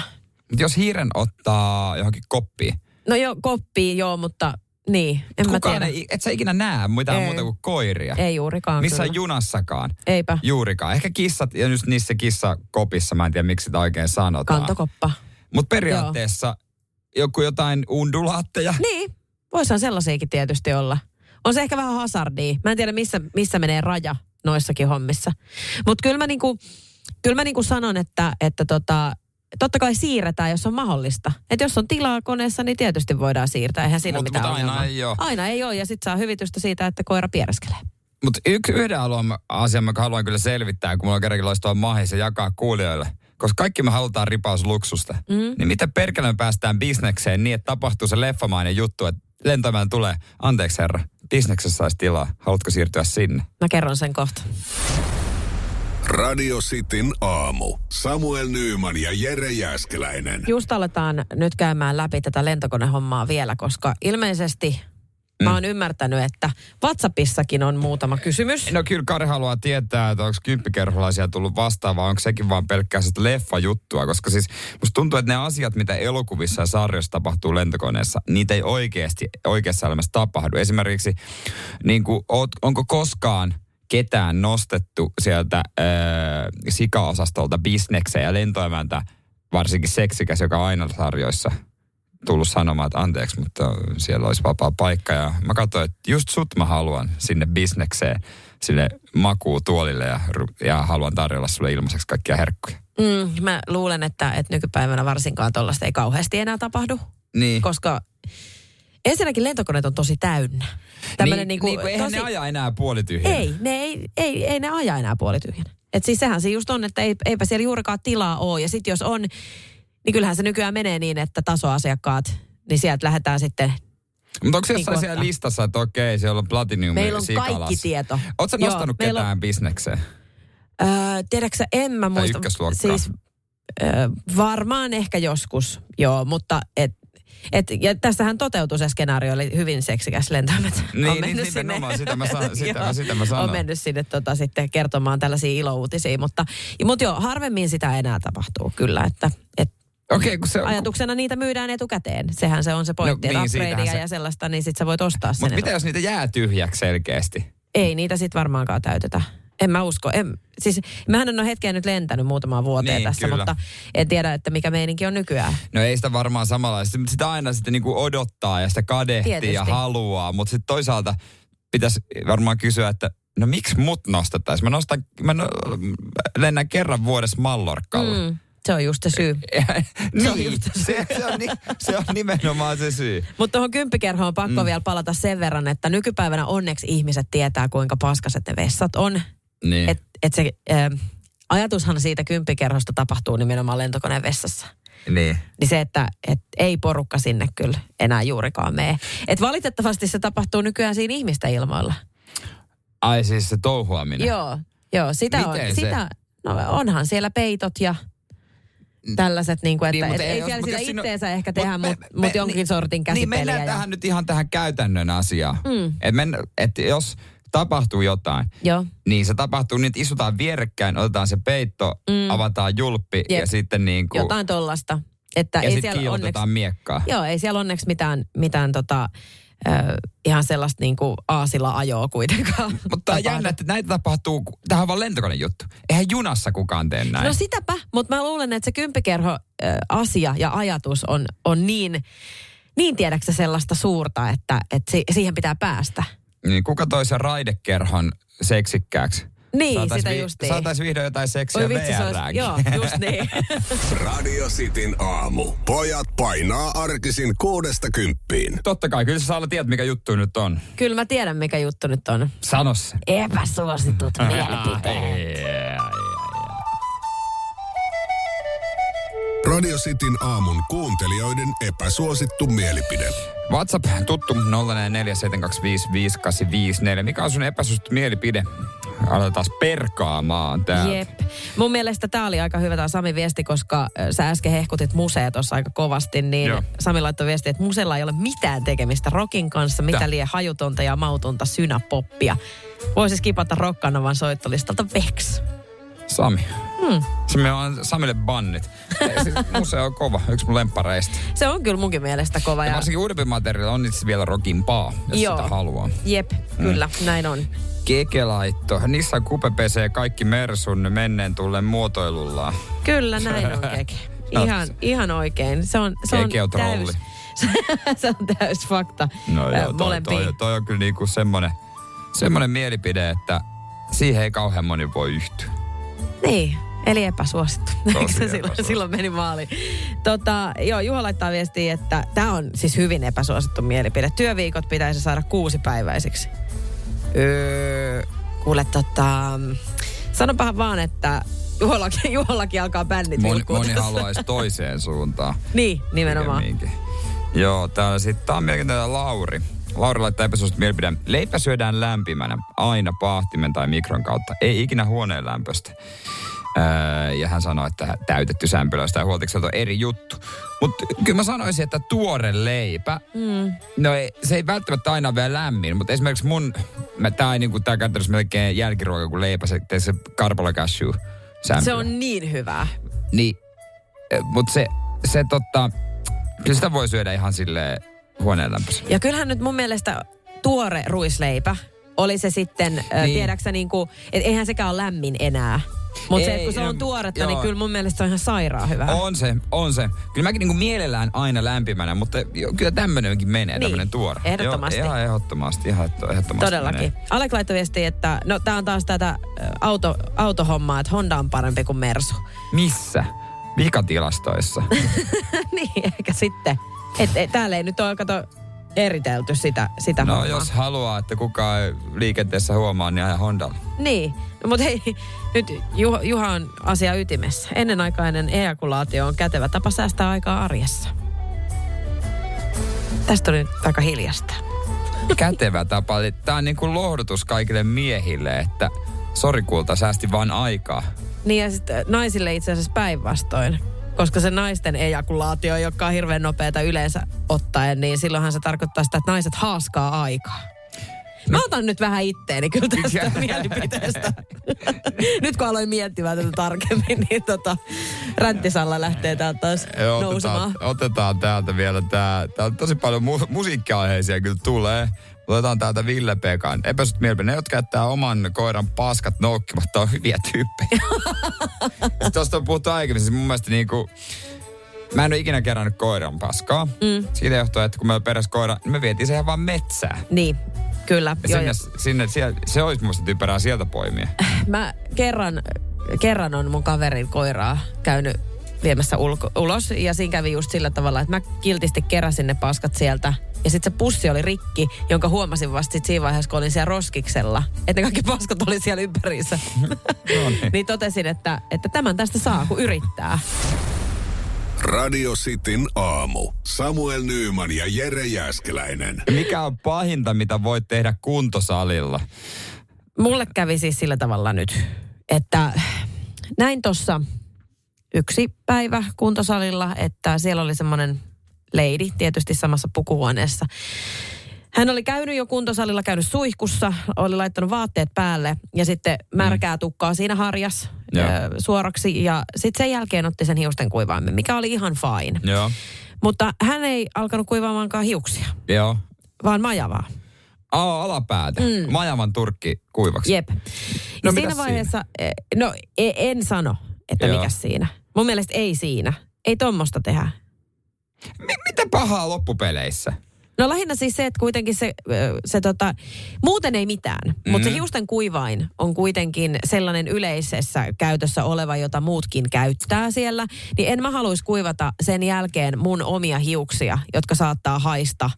Mutta jos hiiren ottaa johonkin koppiin, No joo, koppii joo, mutta niin, en mä kukaan tiedä. ei, et sä ikinä näe mitään Ei. muuta kuin koiria. Ei juurikaan Missään kyllä. junassakaan. Eipä. Juurikaan. Ehkä kissat, ja just niissä kissakopissa, mä en tiedä miksi sitä oikein sanotaan. Kantokoppa. Mutta periaatteessa joku jotain undulaatteja. Niin, voisihan sellaisiakin tietysti olla. On se ehkä vähän hazardia. Mä en tiedä, missä, missä menee raja noissakin hommissa. Mutta kyllä mä, niinku, kyllä mä niinku sanon, että, että tota, totta kai siirretään, jos on mahdollista. Että jos on tilaa koneessa, niin tietysti voidaan siirtää. Eihän siinä Mut- ole mitään mut aina ongelmaa. ei oo. Aina ei ole, ja sitten saa hyvitystä siitä, että koira piereskelee. Mutta yksi yhden alueen asian, mä haluan kyllä selvittää, kun mulla on kerrankin loistava mahis ja jakaa kuulijoille. Koska kaikki me halutaan ripaus luksusta. Mm. Niin miten perkele me päästään bisnekseen niin, että tapahtuu se leffamainen juttu, että lentoimään tulee, anteeksi herra, bisneksessä saisi tilaa. Haluatko siirtyä sinne? Mä kerron sen kohta. Radio Cityn aamu. Samuel Nyyman ja Jere Jäskeläinen. Just aletaan nyt käymään läpi tätä lentokonehommaa vielä, koska ilmeisesti Mm. mä oon ymmärtänyt, että WhatsAppissakin on muutama kysymys. No kyllä Kari haluaa tietää, että onko kymppikerholaisia tullut vastaan vai onko sekin vaan pelkkää sitä leffajuttua. Koska siis musta tuntuu, että ne asiat, mitä elokuvissa ja sarjoissa tapahtuu lentokoneessa, niitä ei oikeasti oikeassa elämässä tapahdu. Esimerkiksi niin kuin, onko koskaan ketään nostettu sieltä äh, sikaosastolta bisnekseen ja lentoemäntä, varsinkin seksikäs, joka on aina sarjoissa tullut sanomaan, että anteeksi, mutta siellä olisi vapaa paikka. Ja mä katsoin, että just sut mä haluan sinne bisnekseen, sille makuutuolille ja, ja haluan tarjolla sulle ilmaiseksi kaikkia herkkuja. Mm, mä luulen, että, että nykypäivänä varsinkaan tuollaista ei kauheasti enää tapahdu, Niin. koska ensinnäkin lentokoneet on tosi täynnä. Tämmönen niin, niinku, niin kuin, eihän tosi, ne aja enää puolityhjänä. Ei, ne ei, ei, ei ne aja enää puolityhjänä. Et siis sehän se just on, että ei, eipä siellä juurikaan tilaa ole. Ja sitten jos on, Niin kyllähän se nykyään menee niin, että tasoasiakkaat, niin sieltä lähdetään sitten Mutta onko Niin jossain siellä kohta. listassa, että okei, siellä on platinum Meillä on sikalas. kaikki tieto. Oletko Joo, nostanut on- ketään bisnekseen? Öö, tiedätkö en mä muista. Siis öö, varmaan ehkä joskus, joo, mutta et, et, ja tässähän toteutui se skenaario, eli hyvin seksikäs lentämät. Niin, on niin, mennyt nimenomaan, sitä mä sa- <laughs> sitä Joo, sitä mä sanon. On mennyt sinne tota, sitten kertomaan tällaisia ilouutisia, mutta, mutta joo, harvemmin sitä enää tapahtuu kyllä, että et, Okei, kun se on... ajatuksena niitä myydään etukäteen. Sehän se on se pointti, No no, niin, se- ja sellaista, niin sit sä voit ostaa sen. Mutta mitä jos niitä jää tyhjäksi selkeästi? ei niitä sitten varmaankaan täytetä. En mä usko. En, siis mähän en ole hetkeä nyt lentänyt muutamaan vuoteen Niin, tässä, kyllä. mutta en tiedä, että mikä meininki on nykyään. No ei sitä varmaan samanlaista. Sitä aina sitten niinku odottaa ja sitä kadehtii Tietysti. ja haluaa. Mutta sitten toisaalta pitäisi varmaan kysyä, että no miksi mut nostettaisiin? Mä, nostan, mä no, lennän kerran vuodessa Mallorkalla. Mm, se on just se syy. niin, <laughs> Se on just se se, se, on, se on nimenomaan se syy. Mutta tuohon kymppikerhoon on pakko mm. vielä palata sen verran, että nykypäivänä onneksi ihmiset tietää, kuinka paskaset ne vessat on. Niin. Et, et se ä, ajatushan siitä kymppikerhosta tapahtuu nimenomaan lentokoneen vessassa. niin. Niin se, että et ei porukka sinne kyllä enää juurikaan mene. Et valitettavasti se tapahtuu nykyään siinä ihmisten ilmoilla. Ai siis se touhuaminen. Joo, joo sitä Miten on. se? Sitä, no onhan siellä peitot ja tällaiset, niin kuin, että Niin, niin, et ei ei, siellä sitä siinä on- itteensä ehkä Mut tehdä, mutta me- mut jonkin niin- sortin Niin käsipeliä. mennään ja, tähän nyt ihan tähän käytännön asiaan. Mm. Et men, et jos tapahtuu jotain, Joo, niin se tapahtuu niin, että istutaan vierekkäin, otetaan se peitto, Mm. avataan julppi ja Jep. sitten niin kuin, jotain tollasta. Että ja ei sitten siellä kiilotetaan onneksi, miekkaa. joo, ei siellä onneksi mitään, mitään tota, ö, ihan sellaista niin kuin aasilla ajoa kuitenkaan. <laughs> Mutta tämä on jännä, että näitä tapahtuu, tämähän on vaan lentokone juttu. Eihän junassa kukaan tee näin. No sitäpä, mutta mä luulen, että se kymppikerho ö, asia ja ajatus on, on niin, niin tiedäksä sellaista suurta, että, että si, siihen pitää päästä. Niin kuka toi sen raidekerhon seksikkääksi? Niin, Saatais sitä vi- justiin. Saatais vihdoin jotain seksiä Oi vitsi, se olisi, joo, just niin. <laughs> Radio Cityn aamu. Pojat painaa arkisin kuudesta kymppiin. Totta kai, kyllä sä Saala tiedät, mikä juttu nyt on. Kyllä mä tiedän, mikä juttu nyt on. Sano se. Epäsuositut <laughs> mielipiteet. Radio Cityn aamun kuuntelijoiden epäsuosittu mielipide. WhatsApp tuttu 0447255854. Mikä on sun epäsuosittu mielipide? Aletaan perkaamaan täällä. Jep. Mun mielestä tämä oli aika hyvä tämä Sami viesti, koska sä äsken hehkutit musea tuossa aika kovasti, niin Joo. Sami laittoi viesti, että musella ei ole mitään tekemistä rockin kanssa, mitä Tää. lie hajutonta ja mautonta synäpoppia. Voisi skipata rockkanavan soittolistalta Vex. Sami. Hmm. Se me on Samille bannit. Siis <laughs> museo on kova, yksi mun lemppareista. Se on kyllä munkin mielestä kova. Ja Ja, varsinkin uudempi materiaali on itse vielä rockimpaa, jos Joo. sitä haluaa. jep, kyllä, näin on. Keke laitto. Nissan Coupe pesee kaikki Mersun menneen tulleen muotoilullaan. Kyllä, näin on <laughs> Keke. Ihan, ihan oikein. Se on, se on Keke on trolli. täys, <laughs> se on täys fakta No joo, toi, toi, toi on kyllä niinku semmonen, semmonen mielipide, että siihen ei kauhean moni voi yhtyä. Niin, eli epäsuosittu. Eikö se silloin, silloin meni maaliin? Tota, joo, Juha laittaa viestiä, että tämä on siis hyvin epäsuosittu mielipide. Työviikot pitäisi saada kuusipäiväisiksi. Öö, kuule, tota, sanopahan vaan, että Juhollakin, <laughs> Juhollakin alkaa bännit Moni, moni haluaisi toiseen suuntaan. <laughs> Niin, nimenomaan. Joo, täällä sitten tää on mielenkiintoinen Lauri. Lauri laittaa epäsuosittu mielipide. Leipä syödään lämpimänä, aina paahtimen tai mikron kautta, ei ikinä huoneen lämpöstä. Öö, ja hän sanoi, että täytetty sämpylöistä ja huoltikselta on eri juttu. Mutta kyllä mä sanoisin, että tuore leipä, Mm. no ei, se ei välttämättä aina ole vielä lämmin, mutta esimerkiksi mun, mä, tää on niinku, tää käytännössä melkein jälkiruoka kuin leipä, se, se karpalo cashew sämpylä. Se on niin hyvää. Niin, mutta se, se totta, kyllä sitä voi syödä ihan silleen huoneen lämpössä. Ja kyllähän nyt mun mielestä tuore ruisleipä, oli se sitten, niin. Niin. tiedäksä niin kuin, että eihän sekään ole lämmin enää. Mutta se, kun se on tuoretta, joo. niin kyllä mun mielestä se on ihan sairaan hyvä. On se, on se. Kyllä mäkin niinku mielellään aina lämpimänä, mutta jo, kyllä tämmöinenkin menee, Niin, tämmöinen tuore. ehdottomasti. Joo, ihan ehdottomasti, ihan ehdottomasti Todellakin. Menee. Alek laittoi viestiä, että no tää on taas tätä auto, autohommaa, että Honda on parempi kuin Mersu. Missä? Vikatilastoissa. <laughs> niin, ehkä sitten. Et, et, täällä ei nyt ole, kato, eritelty sitä, sitä No hommaa. jos haluaa, että kukaan ei liikenteessä huomaa, niin ajaa Hondalla. Niin, no, mutta hei, nyt Juha, Juha on asia ytimessä. Ennenaikainen ejakulaatio on kätevä tapa säästää aikaa arjessa. Tästä oli nyt aika hiljasta. <laughs> Kätevä tapa. Tää on niin kuin lohdutus kaikille miehille, että sori kulta, säästi vain aikaa. Niin ja sitten naisille itse asiassa päinvastoin. Koska se naisten ejakulaatio, joka on hirveän nopeata yleensä ottaen, niin silloinhan se tarkoittaa sitä, että naiset haaskaa aikaa. Mä otan nyt vähän itteeni kyllä tästä <laughs> mielipiteestä. nyt kun aloin miettimään tätä tarkemmin, niin tota, ränttisalla lähtee täältä taas Joo, nousemaan. otetaan, otetaan täältä vielä tää. Tää on tosi paljon mu- musiikkiaiheisia kyllä tulee. Otetaan täältä Ville Pekan. Epäsyt mielipide. Ne, jotka jättää oman koiran paskat noukkimatta, on hyviä tyyppejä. <laughs> Sitten Tuosta on puhuttu aikaisemmin. Siis mun mielestä niinku, Mä en ole ikinä kerännyt koiran paskaa. Mm. Siitä johtuu, että kun meillä peräs koira, niin me vietiin se ihan vaan metsään. Niin, kyllä. Ja sinne, sinne, siellä, se olisi musta typerää sieltä poimia. <laughs> Mä kerran, kerran on mun kaverin koiraa käynyt viemässä ulko, ulos. Ja siinä kävi just sillä tavalla, että mä kiltisti keräsin ne paskat sieltä. Ja sitten se pussi oli rikki, jonka huomasin vasta sit siinä vaiheessa, kun olin siellä roskiksella. Että ne kaikki paskat oli siellä ympäriinsä. No niin. <laughs> niin totesin, että, että tämän tästä saa, kun yrittää. Radio Cityn aamu. Samuel Nyyman ja Jere Jäskeläinen. Mikä on pahinta, mitä voit tehdä kuntosalilla? Mulle kävi siis sillä tavalla nyt, että näin tuossa yksi päivä kuntosalilla, että siellä oli semmoinen lady tietysti samassa pukuhuoneessa. Hän oli käynyt jo kuntosalilla, käynyt suihkussa, oli laittanut vaatteet päälle ja sitten märkää tukkaa siinä harjas Joo. ö, suoraksi. Ja sitten sen jälkeen otti sen hiusten kuivaimen, mikä oli ihan fine. Joo. Mutta hän ei alkanut kuivaamaankaan hiuksia, Joo. vaan majavaa. Aa, alapäätä. Mm. Majavan turkki kuivaksi. Jep. No mitäs siinä vaiheessa, eh, no e- en sano, että mikä siinä. Mun mielestä ei siinä. Ei tommosta tehdä. Mi- mitä pahaa loppupeleissä? No lähinnä siis se, että kuitenkin se, se tota, muuten ei mitään, mm. mutta se hiusten kuivain on kuitenkin sellainen yleisessä käytössä oleva, jota muutkin käyttää siellä. Niin en mä haluaisi kuivata sen jälkeen mun omia hiuksia, jotka saattaa haista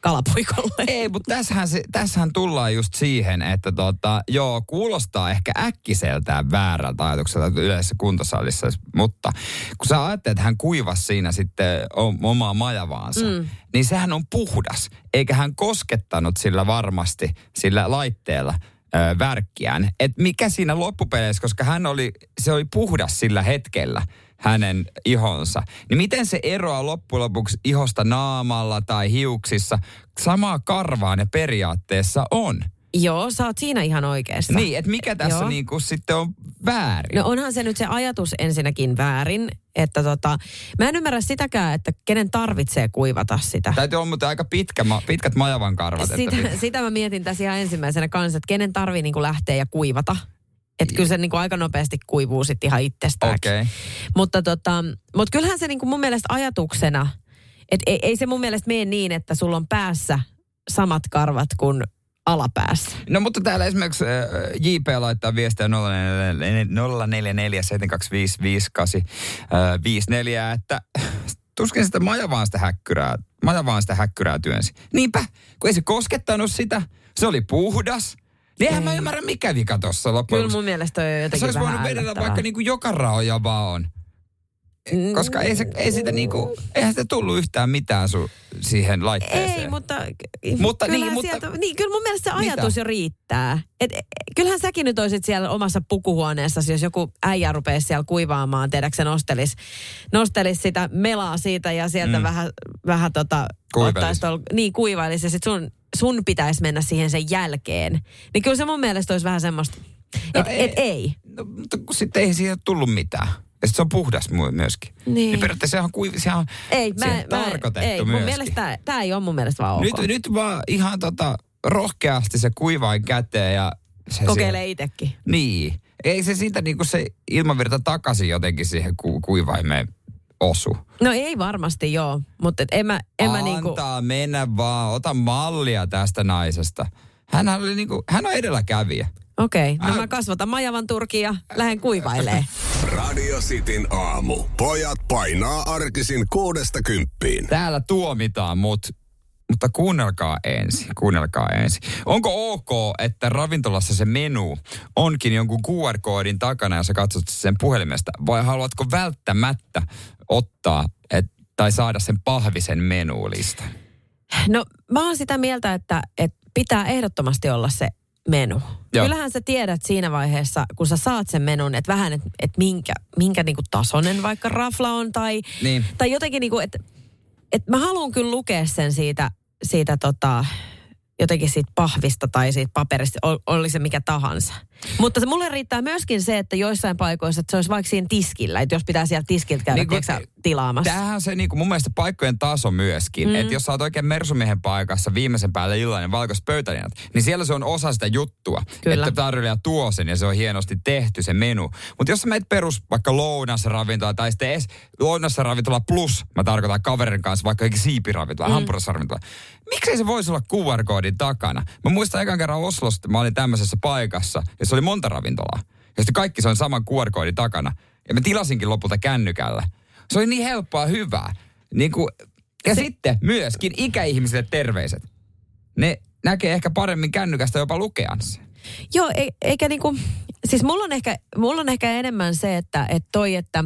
kalapuikolle. Ei, mutta tässähän, se, tässähän tullaan just siihen, että tota, joo, kuulostaa ehkä äkkiseltään väärältä ajatukselta yleisessä kuntosalissa, mutta kun sä ajattelet, että hän kuivasi siinä sitten omaa majavaansa, mm. niin sehän on puhdas, eikä hän koskettanut sillä varmasti, sillä laitteella ö, värkkiään. Et mikä siinä loppupeleissä, koska hän oli, se oli puhdas sillä hetkellä, hänen ihonsa. Niin miten se eroaa loppujen lopuksi ihosta naamalla tai hiuksissa? Samaa karvaa ne periaatteessa on. Joo, sä oot siinä ihan oikeassa. Niin, että mikä tässä Joo. niinku sitten on väärin? No onhan se nyt se ajatus ensinnäkin väärin, että tota, mä en ymmärrä sitäkään, että kenen tarvitsee kuivata sitä. Täytyy olla muuten aika pitkä, pitkät majavan karvat. Sitä, että sitä mä mietin tässä ihan ensimmäisenä kanssa, että kenen tarvii niinku lähteä ja kuivata. Että kyllä se niinku aika nopeasti kuivuu sitten ihan itsestään. Okay. Mutta tota, mut kyllähän se niinku mun mielestä ajatuksena, että ei, ei se mun mielestä mene niin, että sulla on päässä samat karvat kuin alapäässä. No mutta täällä esimerkiksi äh, JP laittaa viestiä 044 725 54, että tuskin sitä majavaan sitä häkkyrää, majavaan sitä häkkyrää työnsi. Niinpä, kun ei se koskettanut sitä, se oli puhdas. Niin eihän mä ymmärrä mikä vika tuossa loppujen Kyllä mun mielestä on jo jotenkin Se olisi voinut vedellä vaikka niinku joka raoja vaan on. Koska ei, se, ei sitä niinku, eihän sitä tullut yhtään mitään su, siihen laitteeseen. Ei, mutta, Mutta niin, mutta- sieltä, niin, kyllä mun mielestä se Mitä? ajatus jo riittää. Et, e, kyllähän säkin nyt olisit siellä omassa pukuhuoneessa, jos joku äijä rupeaisi siellä kuivaamaan, tiedätkö nostelis, nostelis sitä melaa siitä ja sieltä Mm. vähän, vähän tota, Kuivailisi. ottaisi tol, niin kuivailisi ja sit sun, sun pitäisi mennä siihen sen jälkeen. Niin kyllä se mun mielestä olisi vähän semmoista, No että ei. et ei. No, mutta sitten ei siihen tullut mitään. Ja se on puhdas myöskin. Niin. niin periaatteessa sehän on, kuivi, sehän on Ei, mä, mä, tarkoitettu ei, mun myöskin. mielestä tämä ei ole mun mielestä vaan ok. nyt, nyt vaan ihan tota, rohkeasti se kuivain käteen ja se Kokeilee siihen- itsekin. Niin. Ei se siitä niinku se ilmavirta takaisin jotenkin siihen ku, kuivaimeen osu. No ei varmasti joo, mutta et en mä, en mä niinku... Antaa mennä vaan, ota mallia tästä naisesta. Hän oli niinku, hän on edelläkävijä. Okei, okay. no mä kasvatan majavan turkin ja lähden kuivailee. Radio Cityn aamu. Pojat painaa arkisin kuudesta kymppiin. Täällä tuomitaan mut mutta kuunnelkaa ensin, kuunnelkaa ensin. Onko ok, että ravintolassa se menu onkin jonkun QR-koodin takana ja sä katsot sen puhelimesta, vai haluatko välttämättä ottaa et, tai saada sen pahvisen menulista? No mä oon sitä mieltä, että, että pitää ehdottomasti olla se menu. Joo. Kyllähän sä tiedät siinä vaiheessa, kun sä saat sen menun, että vähän, että et minkä, minkä niinku tasonen vaikka rafla on tai, niin. tai jotenkin niinku, että et mä haluan kyllä lukea sen siitä, siitä tota, jotenkin siitä pahvista tai siitä paperista, oli se mikä tahansa. Mutta se mulle riittää myöskin se, että joissain paikoissa, että se olisi vaikka siinä tiskillä, että jos pitää sieltä tiskiltä käydä niin kun, tilaamassa. Tämähän se niin kuin mun mielestä paikkojen taso myöskin, mm. että jos sä oot oikein mersumiehen paikassa viimeisen päälle illainen valkoiset pöytälinjat, niin siellä se on osa sitä juttua, Kyllä. että tarjoilija tuo sen ja se on hienosti tehty se menu. Mutta jos sä meet perus vaikka lounasravintola tai sitten edes lounasravintola plus, mä tarkoitan kaverin kanssa vaikka siipiravintola, mm. hampurasravintola, miksei se voisi olla QR-koodin takana? Mä muistan ekan kerran Oslosta, mä olin tämmöisessä paikassa, se oli monta ravintolaa. Ja sitten kaikki se on saman QR-koodin takana. Ja mä tilasinkin lopulta kännykällä. Se oli niin helppoa hyvää. Niin kuin, ja se... sitten myöskin ikäihmisille terveiset. Ne näkee ehkä paremmin kännykästä jopa lukeansa. Joo, e- eikä niinku, siis mulla on ehkä, mulla on ehkä enemmän se, että, että toi, että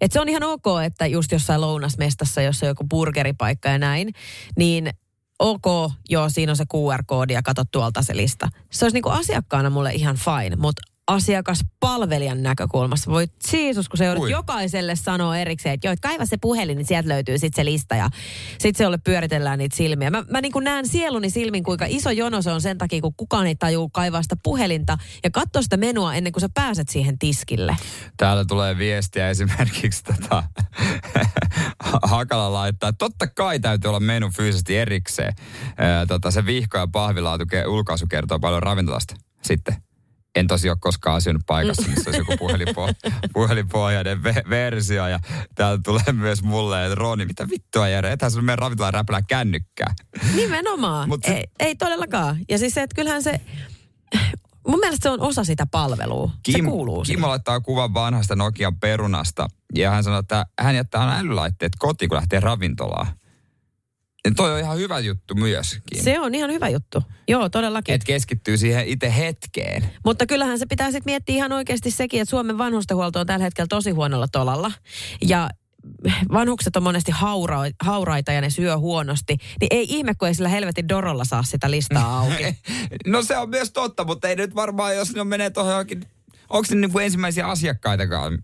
että se on ihan ok, että just jossain lounasmestassa, jossa on joku burgeripaikka ja näin, niin ok, joo, siinä on se QR-koodi ja kato tuolta se lista. Se olisi niinku asiakkaana mulle ihan fine, mutta asiakaspalvelijan näkökulmasta. Voit siisus, kun se joudut Ui. jokaiselle sanoa erikseen, että joo, että kaiva se puhelin, niin sieltä löytyy sitten se lista ja sitten se ole pyöritellään niitä silmiä. Mä, mä niin kuin näen sieluni silmin, kuinka iso jono se on sen takia, kun kukaan ei tajuu kaivaa sitä puhelinta ja katsoa sitä menua ennen kuin sä pääset siihen tiskille. Täällä tulee viestiä esimerkiksi tota, <laughs> Hakala laittaa, että totta kai täytyy olla menu fyysisesti erikseen. Tota, se vihko ja pahvilaatu ulkaisu kertoo paljon ravintolasta sitten en tosi ole koskaan asunut paikassa, missä olisi joku puhelinpo- <laughs> puhelinpohjainen ve- versio. Ja täältä tulee myös mulle, että Roni, mitä vittua Jere, ethän sun meidän ravintolaan räpälää kännykkää. Nimenomaan, Mut ei, ei todellakaan. Ja siis se, että kyllähän se, mun mielestä se on osa sitä palvelua. Kim, se kuuluu Kimmo laittaa kuvan vanhasta Nokian perunasta ja hän sanoo, että hän jättää aina älylaitteet kotiin, kun lähtee ravintolaan. Ja toi on ihan hyvä juttu myöskin. Se on ihan hyvä juttu. Joo, todellakin. Että keskittyy siihen itse hetkeen. Mutta kyllähän se pitää sitten miettiä ihan oikeasti sekin, että Suomen vanhustenhuolto on tällä hetkellä tosi huonolla tolalla. Ja vanhukset on monesti haura, hauraita ja ne syö huonosti, niin ei ihme, kun ei sillä helvetin Dorolla saa sitä listaa auki. <laughs> no se on myös totta, mutta ei nyt varmaan, jos ne menee tuohon johonkin, onko ne niin kuin ensimmäisiä asiakkaitakaan?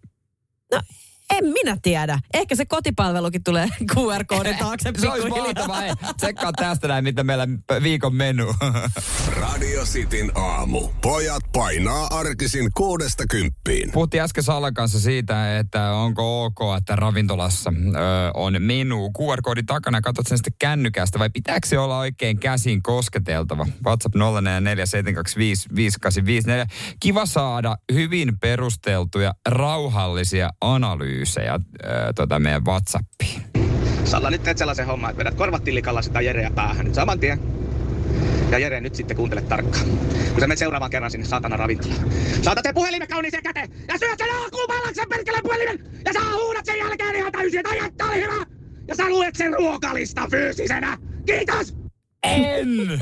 No en minä tiedä. Ehkä se kotipalvelukin tulee <laughs> QR-koodin taakse Se olisi mahtavaa. Tsekkaa tästä näin, mitä meillä viikon menu. <laughs> Radio Cityn aamu. Pojat painaa arkisin kuudesta kymppiin. Puhuttiin äsken Salan kanssa siitä, että onko ok, että ravintolassa ö, on menu QR-koodin takana. Katsot sen sitten kännykästä vai pitääkö se olla oikein käsin kosketeltava? WhatsApp 0447255854. Kiva saada hyvin perusteltuja, rauhallisia analyysejä analyysejä äh, tota meidän WhatsAppiin. Salla nyt teet sellaisen homman, että vedät korvat tillikalla sitä Jereä päähän nyt saman tien. Ja Jere, nyt sitten kuuntele tarkkaan. Kun sä menet seuraavan kerran sinne saatana ravintolaan. Saatat sen puhelimen kauniiseen käteen ja syöt sen alkuun perkeleen puhelimen. Ja sä huudat sen jälkeen ihan täysin, että ajattaa oli hyvä. Ja sä luet sen ruokalista fyysisenä. Kiitos! En!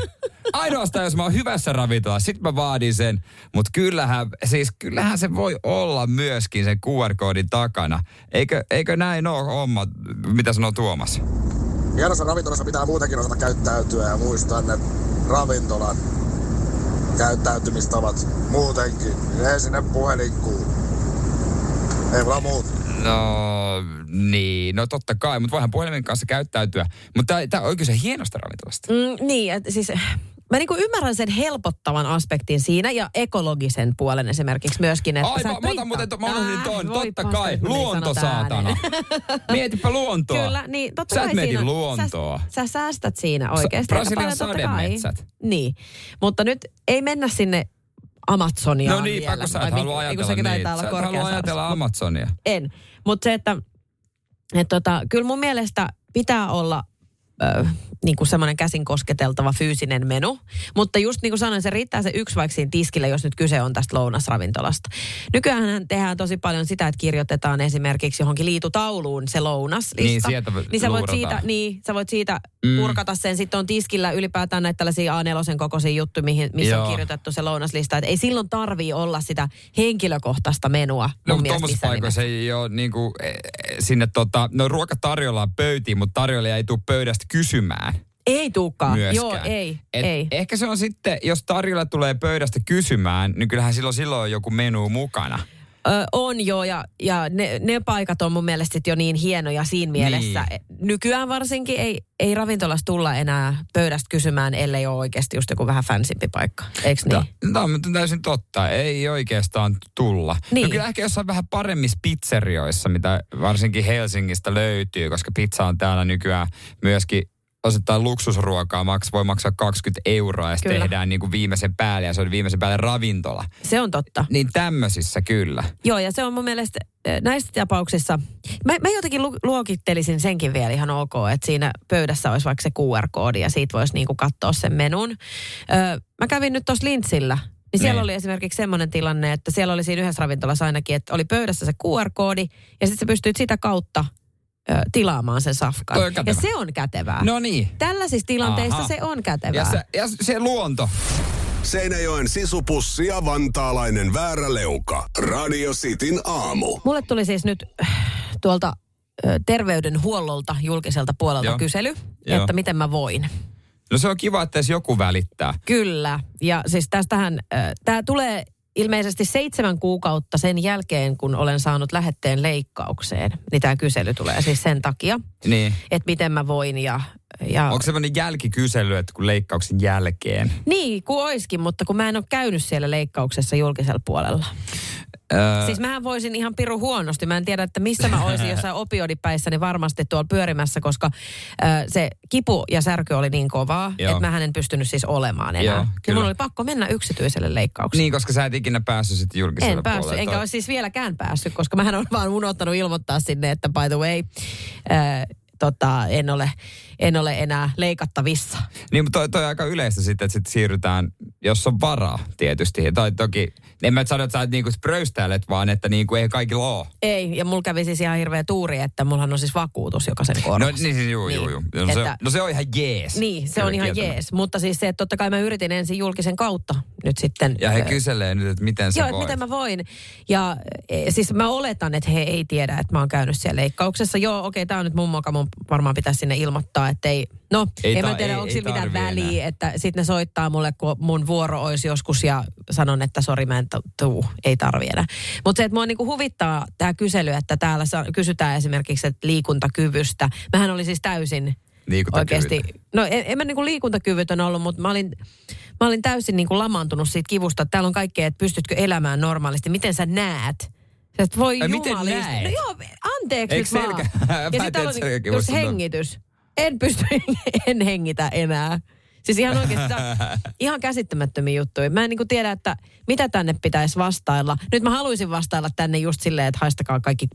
Ainoastaan jos mä oon hyvässä ravintolassa, sit mä vaadin sen. Mutta kyllähän, siis kyllähän se voi olla myöskin sen QR-koodin takana. Eikö, eikö näin ole homma, mitä sanoo Tuomas? Hienossa ravintolassa pitää muutenkin osata käyttäytyä ja muistaa ne ravintolan käyttäytymistavat muutenkin. Ei sinne puhelin Ei vaan muuta. No niin, no totta kai, mutta voihan puhelimen kanssa käyttäytyä. Mutta tämä on kyse hienosta ravintolasta. Mm, niin, että siis Mä niin ymmärrän sen helpottavan aspektin siinä ja ekologisen puolen esimerkiksi myöskin. Että Ai, mä, mä otan muuten, mä äh, ton, totta kai, luonto saatana. <laughs> Mietipä luontoa. Kyllä, niin totta sä kai et mieti luontoa. Sä, sä säästät siinä oikeasti. Brasilian sademetsät. Niin, mutta nyt ei mennä sinne Amazonia. No niin, kun sä et halua ajatella niitä. Sä et halua ajatella Amazonia. En, mutta se, että et tota, kyllä mun mielestä pitää olla ö, niin kuin semmoinen käsin kosketeltava fyysinen menu. Mutta just niin kuin sanoin, se riittää se yksi vaikka siinä tiskillä, jos nyt kyse on tästä lounasravintolasta. Nykyään tehdään tosi paljon sitä, että kirjoitetaan esimerkiksi johonkin liitutauluun se lounaslista. Niin, sieltä niin sä voit siitä, niin, sä voit siitä Mm. purkata sen. Sitten on tiskillä ylipäätään näitä tällaisia A4 kokoisia juttuja, mihin, missä Joo. on kirjoitettu se lounaslista. Et ei silloin tarvii olla sitä henkilökohtaista menua No, mutta missään paikoissa ei ole niinku, eh, sinne tota, no ruoka tarjoillaan pöytiin, mutta tarjoilija ei tule pöydästä kysymään. Ei tuukaan. Myöskään. Joo, ei, Et ei. Ehkä se on sitten, jos tarjolla tulee pöydästä kysymään, niin kyllähän silloin, silloin on joku menu mukana. Ö, on jo, ja, ja ne, ne paikat on mun mielestä jo niin hienoja siinä mielessä. Niin. Nykyään varsinkin ei, ei ravintolassa tulla enää pöydästä kysymään, ellei ole oikeasti just joku vähän fansimpi paikka. Eikö niin? Tämä on täysin totta. Ei oikeastaan tulla. Niin. No kyllä ehkä jossain vähän paremmissa pizzerioissa, mitä varsinkin Helsingistä löytyy, koska pizza on täällä nykyään myöskin osittain luksusruokaa, maks, voi maksaa 20 euroa ja sitten tehdään niin kuin viimeisen päälle ja se on viimeisen päälle ravintola. Se on totta. Niin tämmöisissä kyllä. Joo, ja se on mun mielestä äh, näissä tapauksissa, mä, mä jotenkin lu- luokittelisin senkin vielä ihan ok, että siinä pöydässä olisi vaikka se QR-koodi ja siitä voisi niinku katsoa sen menun. Öö, mä kävin nyt tuossa Lintsillä, niin siellä Niin. oli esimerkiksi semmoinen tilanne, että siellä oli siinä yhdessä ravintolassa ainakin, että oli pöydässä se QR-koodi ja sitten sä pystyt sitä kautta ö, tilaamaan sen safkan. Toi on Ja se on kätevää. No niin. Tällaisissa tilanteissa Aha. se on kätevää. Ja se, ja se luonto. Seinäjoen sisupussi ja vantaalainen vääräleuka. Radio Cityn aamu. Mulle tuli siis nyt äh, tuolta ö, terveydenhuollolta julkiselta puolelta Joo. kysely, Joo. että miten mä voin. No se on kiva, että edes joku välittää. Kyllä. Ja siis tästähän, tämä tulee ilmeisesti seitsemän kuukautta sen jälkeen, kun olen saanut lähetteen leikkaukseen. Niin tämä kysely tulee siis sen takia, Niin. että miten mä voin ja... ja Onko semmoinen jälkikysely, että kun leikkauksen jälkeen? Niin, kuin oiskin, mutta kun mä en ole käynyt siellä leikkauksessa julkisella puolella. Öö, Siis mähän voisin ihan piru huonosti. Mä en tiedä, että missä mä olisin <laughs> jossain opioidipäissäni niin varmasti tuolla pyörimässä, koska ö, se kipu ja särky oli niin kovaa, Joo. että mä en pystynyt siis olemaan enää. Joo, kyllä. mun oli pakko mennä yksityiselle leikkaukselle. niin, koska sä et ikinä päässyt sitten julkiselle En päässyt, puolelle. enkä ole siis vieläkään päässyt, koska mä on vaan unohtanut ilmoittaa sinne, että by the way, ää, tota, en, ole, en ole enää leikattavissa. Niin, mutta toi, toi on aika yleistä sitten, että sit siirrytään, jos on varaa tietysti. Tai toki, en mä sano, että sä et niinku pröystäilet, vaan että niinku ei kaikilla ole. Ei, ja mulla kävi siis ihan hirveä tuuri, että mullahan on siis vakuutus, joka sen No korvasi. niin siis juu, Niin, juu, juu. No, se, että- no se on ihan jees. Niin, se on ihan kieltämättä. jees. Mutta siis se, että totta kai mä yritin ensin julkisen kautta nyt sitten. Ja he ö, kyselee nyt, että miten sä Joo, voit. miten mä voin. Ja e, siis mä oletan, että he ei tiedä, että mä oon käynyt siellä leikkauksessa. Joo, okei, tää on nyt mun moka, mun varmaan pitäisi sinne ilmoittaa, että ei, no, Ei ei, ta- mä tiedä, ei- onko sillä mitään väliä, että sitten ne soittaa mulle, kun mun vuoro olisi joskus ja sanon, että sori, mä en tuu, ei tarvi enää. Mutta se, että mua niinku huvittaa tämä kysely, että täällä sa- kysytään esimerkiksi että liikuntakyvystä. Mähän oli siis täysin oikeasti, no en, en mä niinku liikuntakyvytön ollut, mutta mä olin, mä olin täysin niinku lamaantunut siitä kivusta. Täällä on kaikkea, että pystytkö elämään normaalisti. Miten sä näet? Sä voi Ai, miten jumalista. näet? No joo, anteeksi Eikö nyt vaan. selkä- <laughs> Ja Mä sitten on just tuon. hengitys. En pysty, <laughs> en hengitä enää. Siis ihan oikeasti, on <laughs> ihan käsittämättömiä juttuja. Mä en niinku tiedä, että mitä tänne pitäisi vastailla. Nyt mä haluaisin vastailla tänne just silleen, että haistakaa kaikki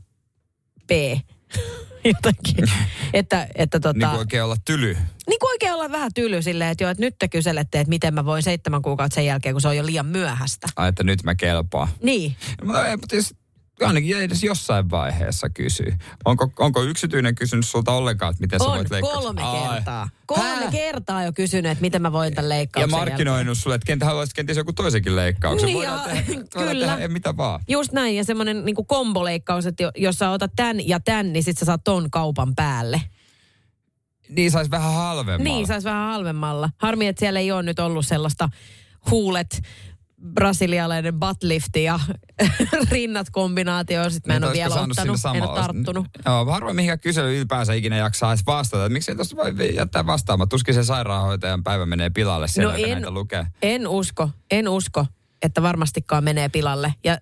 P. <laughs> Jotenkin. että, että tota... Niin kuin oikein olla tyly. Niin kuin oikein olla vähän tyly silleen, että joo, että nyt te kyselette, että miten mä voin seitsemän kuukautta sen jälkeen, kun se on jo liian myöhäistä. Ai, että nyt mä kelpaan. Niin. No, ei, mutta jos, ainakin edes jossain vaiheessa kysyy. Onko, onko yksityinen kysynyt sulta ollenkaan, että miten sä On voit leikkaa? kolme Ai. kertaa. Kolme kertaa jo kysynyt, että miten mä voin tämän Ja leikkauksen markkinoinut sulle, että kentä haluaisit kenties joku toisenkin leikkauksen. Niin, Voidaan ja- tehdä, kyllä. tehdä mitä vaan. Just näin, ja semmoinen niin komboleikkaus, että jo- jos sä otat tän ja tän, niin sit sä saat ton kaupan päälle. Niin saisi vähän halvemmalla. Niin, saisi vähän halvemmalla. Harmi, että siellä ei ole nyt ollut sellaista huulet, brasilialainen buttlifti ja <laughs> rinnat kombinaatio. Sitten mä en Niin, ole vielä ottanut, en ole tarttunut. Joo, harvoin mihinkä kysely ylipäänsä ikinä jaksaa edes vastata. Että miksei tuosta voi jättää vastaamaan. Tuskin se sairaanhoitajan päivä menee pilalle siellä, No no en- näitä lukee. En usko, en usko että varmastikaan menee pilalle. Ja äh,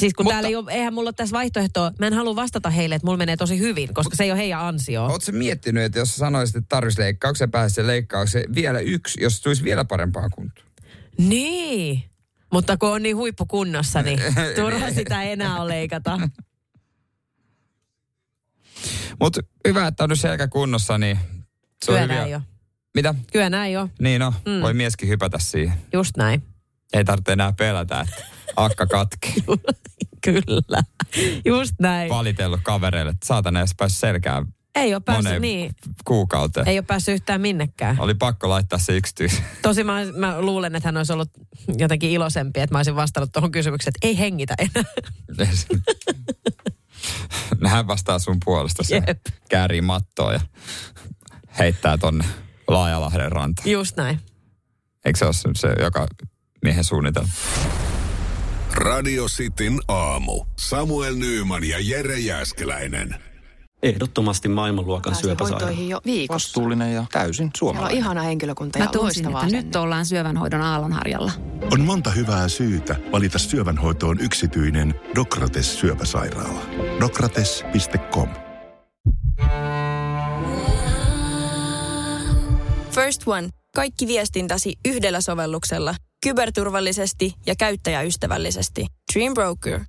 siis kun Mutta- täällä ei ole, eihän mulla ole tässä vaihtoehtoa, mä en halua vastata heille, että mulla menee tosi hyvin, koska se ei ole heidän ansio. Oletko miettinyt, että jos sanoisit, että tarvitsisi leikkauksen päästä leikkaukseen vielä yksi, jos tulisi vielä parempaa kuntoa? Niin. Mutta kun on niin huippukunnossa, niin <laughs> turha sitä enää on leikata. Mutta hyvä, että on nyt selkä kunnossa, niin se on Syödään hyviä, jo. Mitä? Kyllä näin on. Niin no, Mm. mm. voi mieskin hypätä siihen. Just näin. Ei tarvitse enää pelätä, että akka katki. <laughs> Kyllä. Just näin. Valitellut kavereille, että saatana edes päässyt selkään Ei ole päässyt moneen niin. kuukauteen. Ei ole päässyt yhtään minnekään. Oli pakko laittaa se yksityis. <laughs> Tosi mä, mä luulen, että hän olisi ollut jotenkin iloisempi, että mä olisin vastannut tuohon kysymykseen, että ei hengitä enää. <laughs> Hän vastaa sun puolesta se Jep. käärii mattoa ja heittää tonne Laajalahden rantaan. Just näin. Eikö se ole se, se joka miehen suunnitelma? Radio Cityn aamu. Samuel Nyyman ja Jere Jäskeläinen. Ehdottomasti maailmanluokan syöpäsairaala. hoitoihin jo viikossa. Vastuullinen ja täysin Siellä on suomalainen. ihana henkilökunta Mä ja tunsin, loistavaa että nyt ollaan syövänhoidon aallonharjalla. On monta hyvää syytä valita syövänhoitoon yksityinen Dokrates syöpäsairaala. Dokrates.com First One. Kaikki viestintäsi yhdellä sovelluksella. Kyberturvallisesti ja käyttäjäystävällisesti. Dream Broker.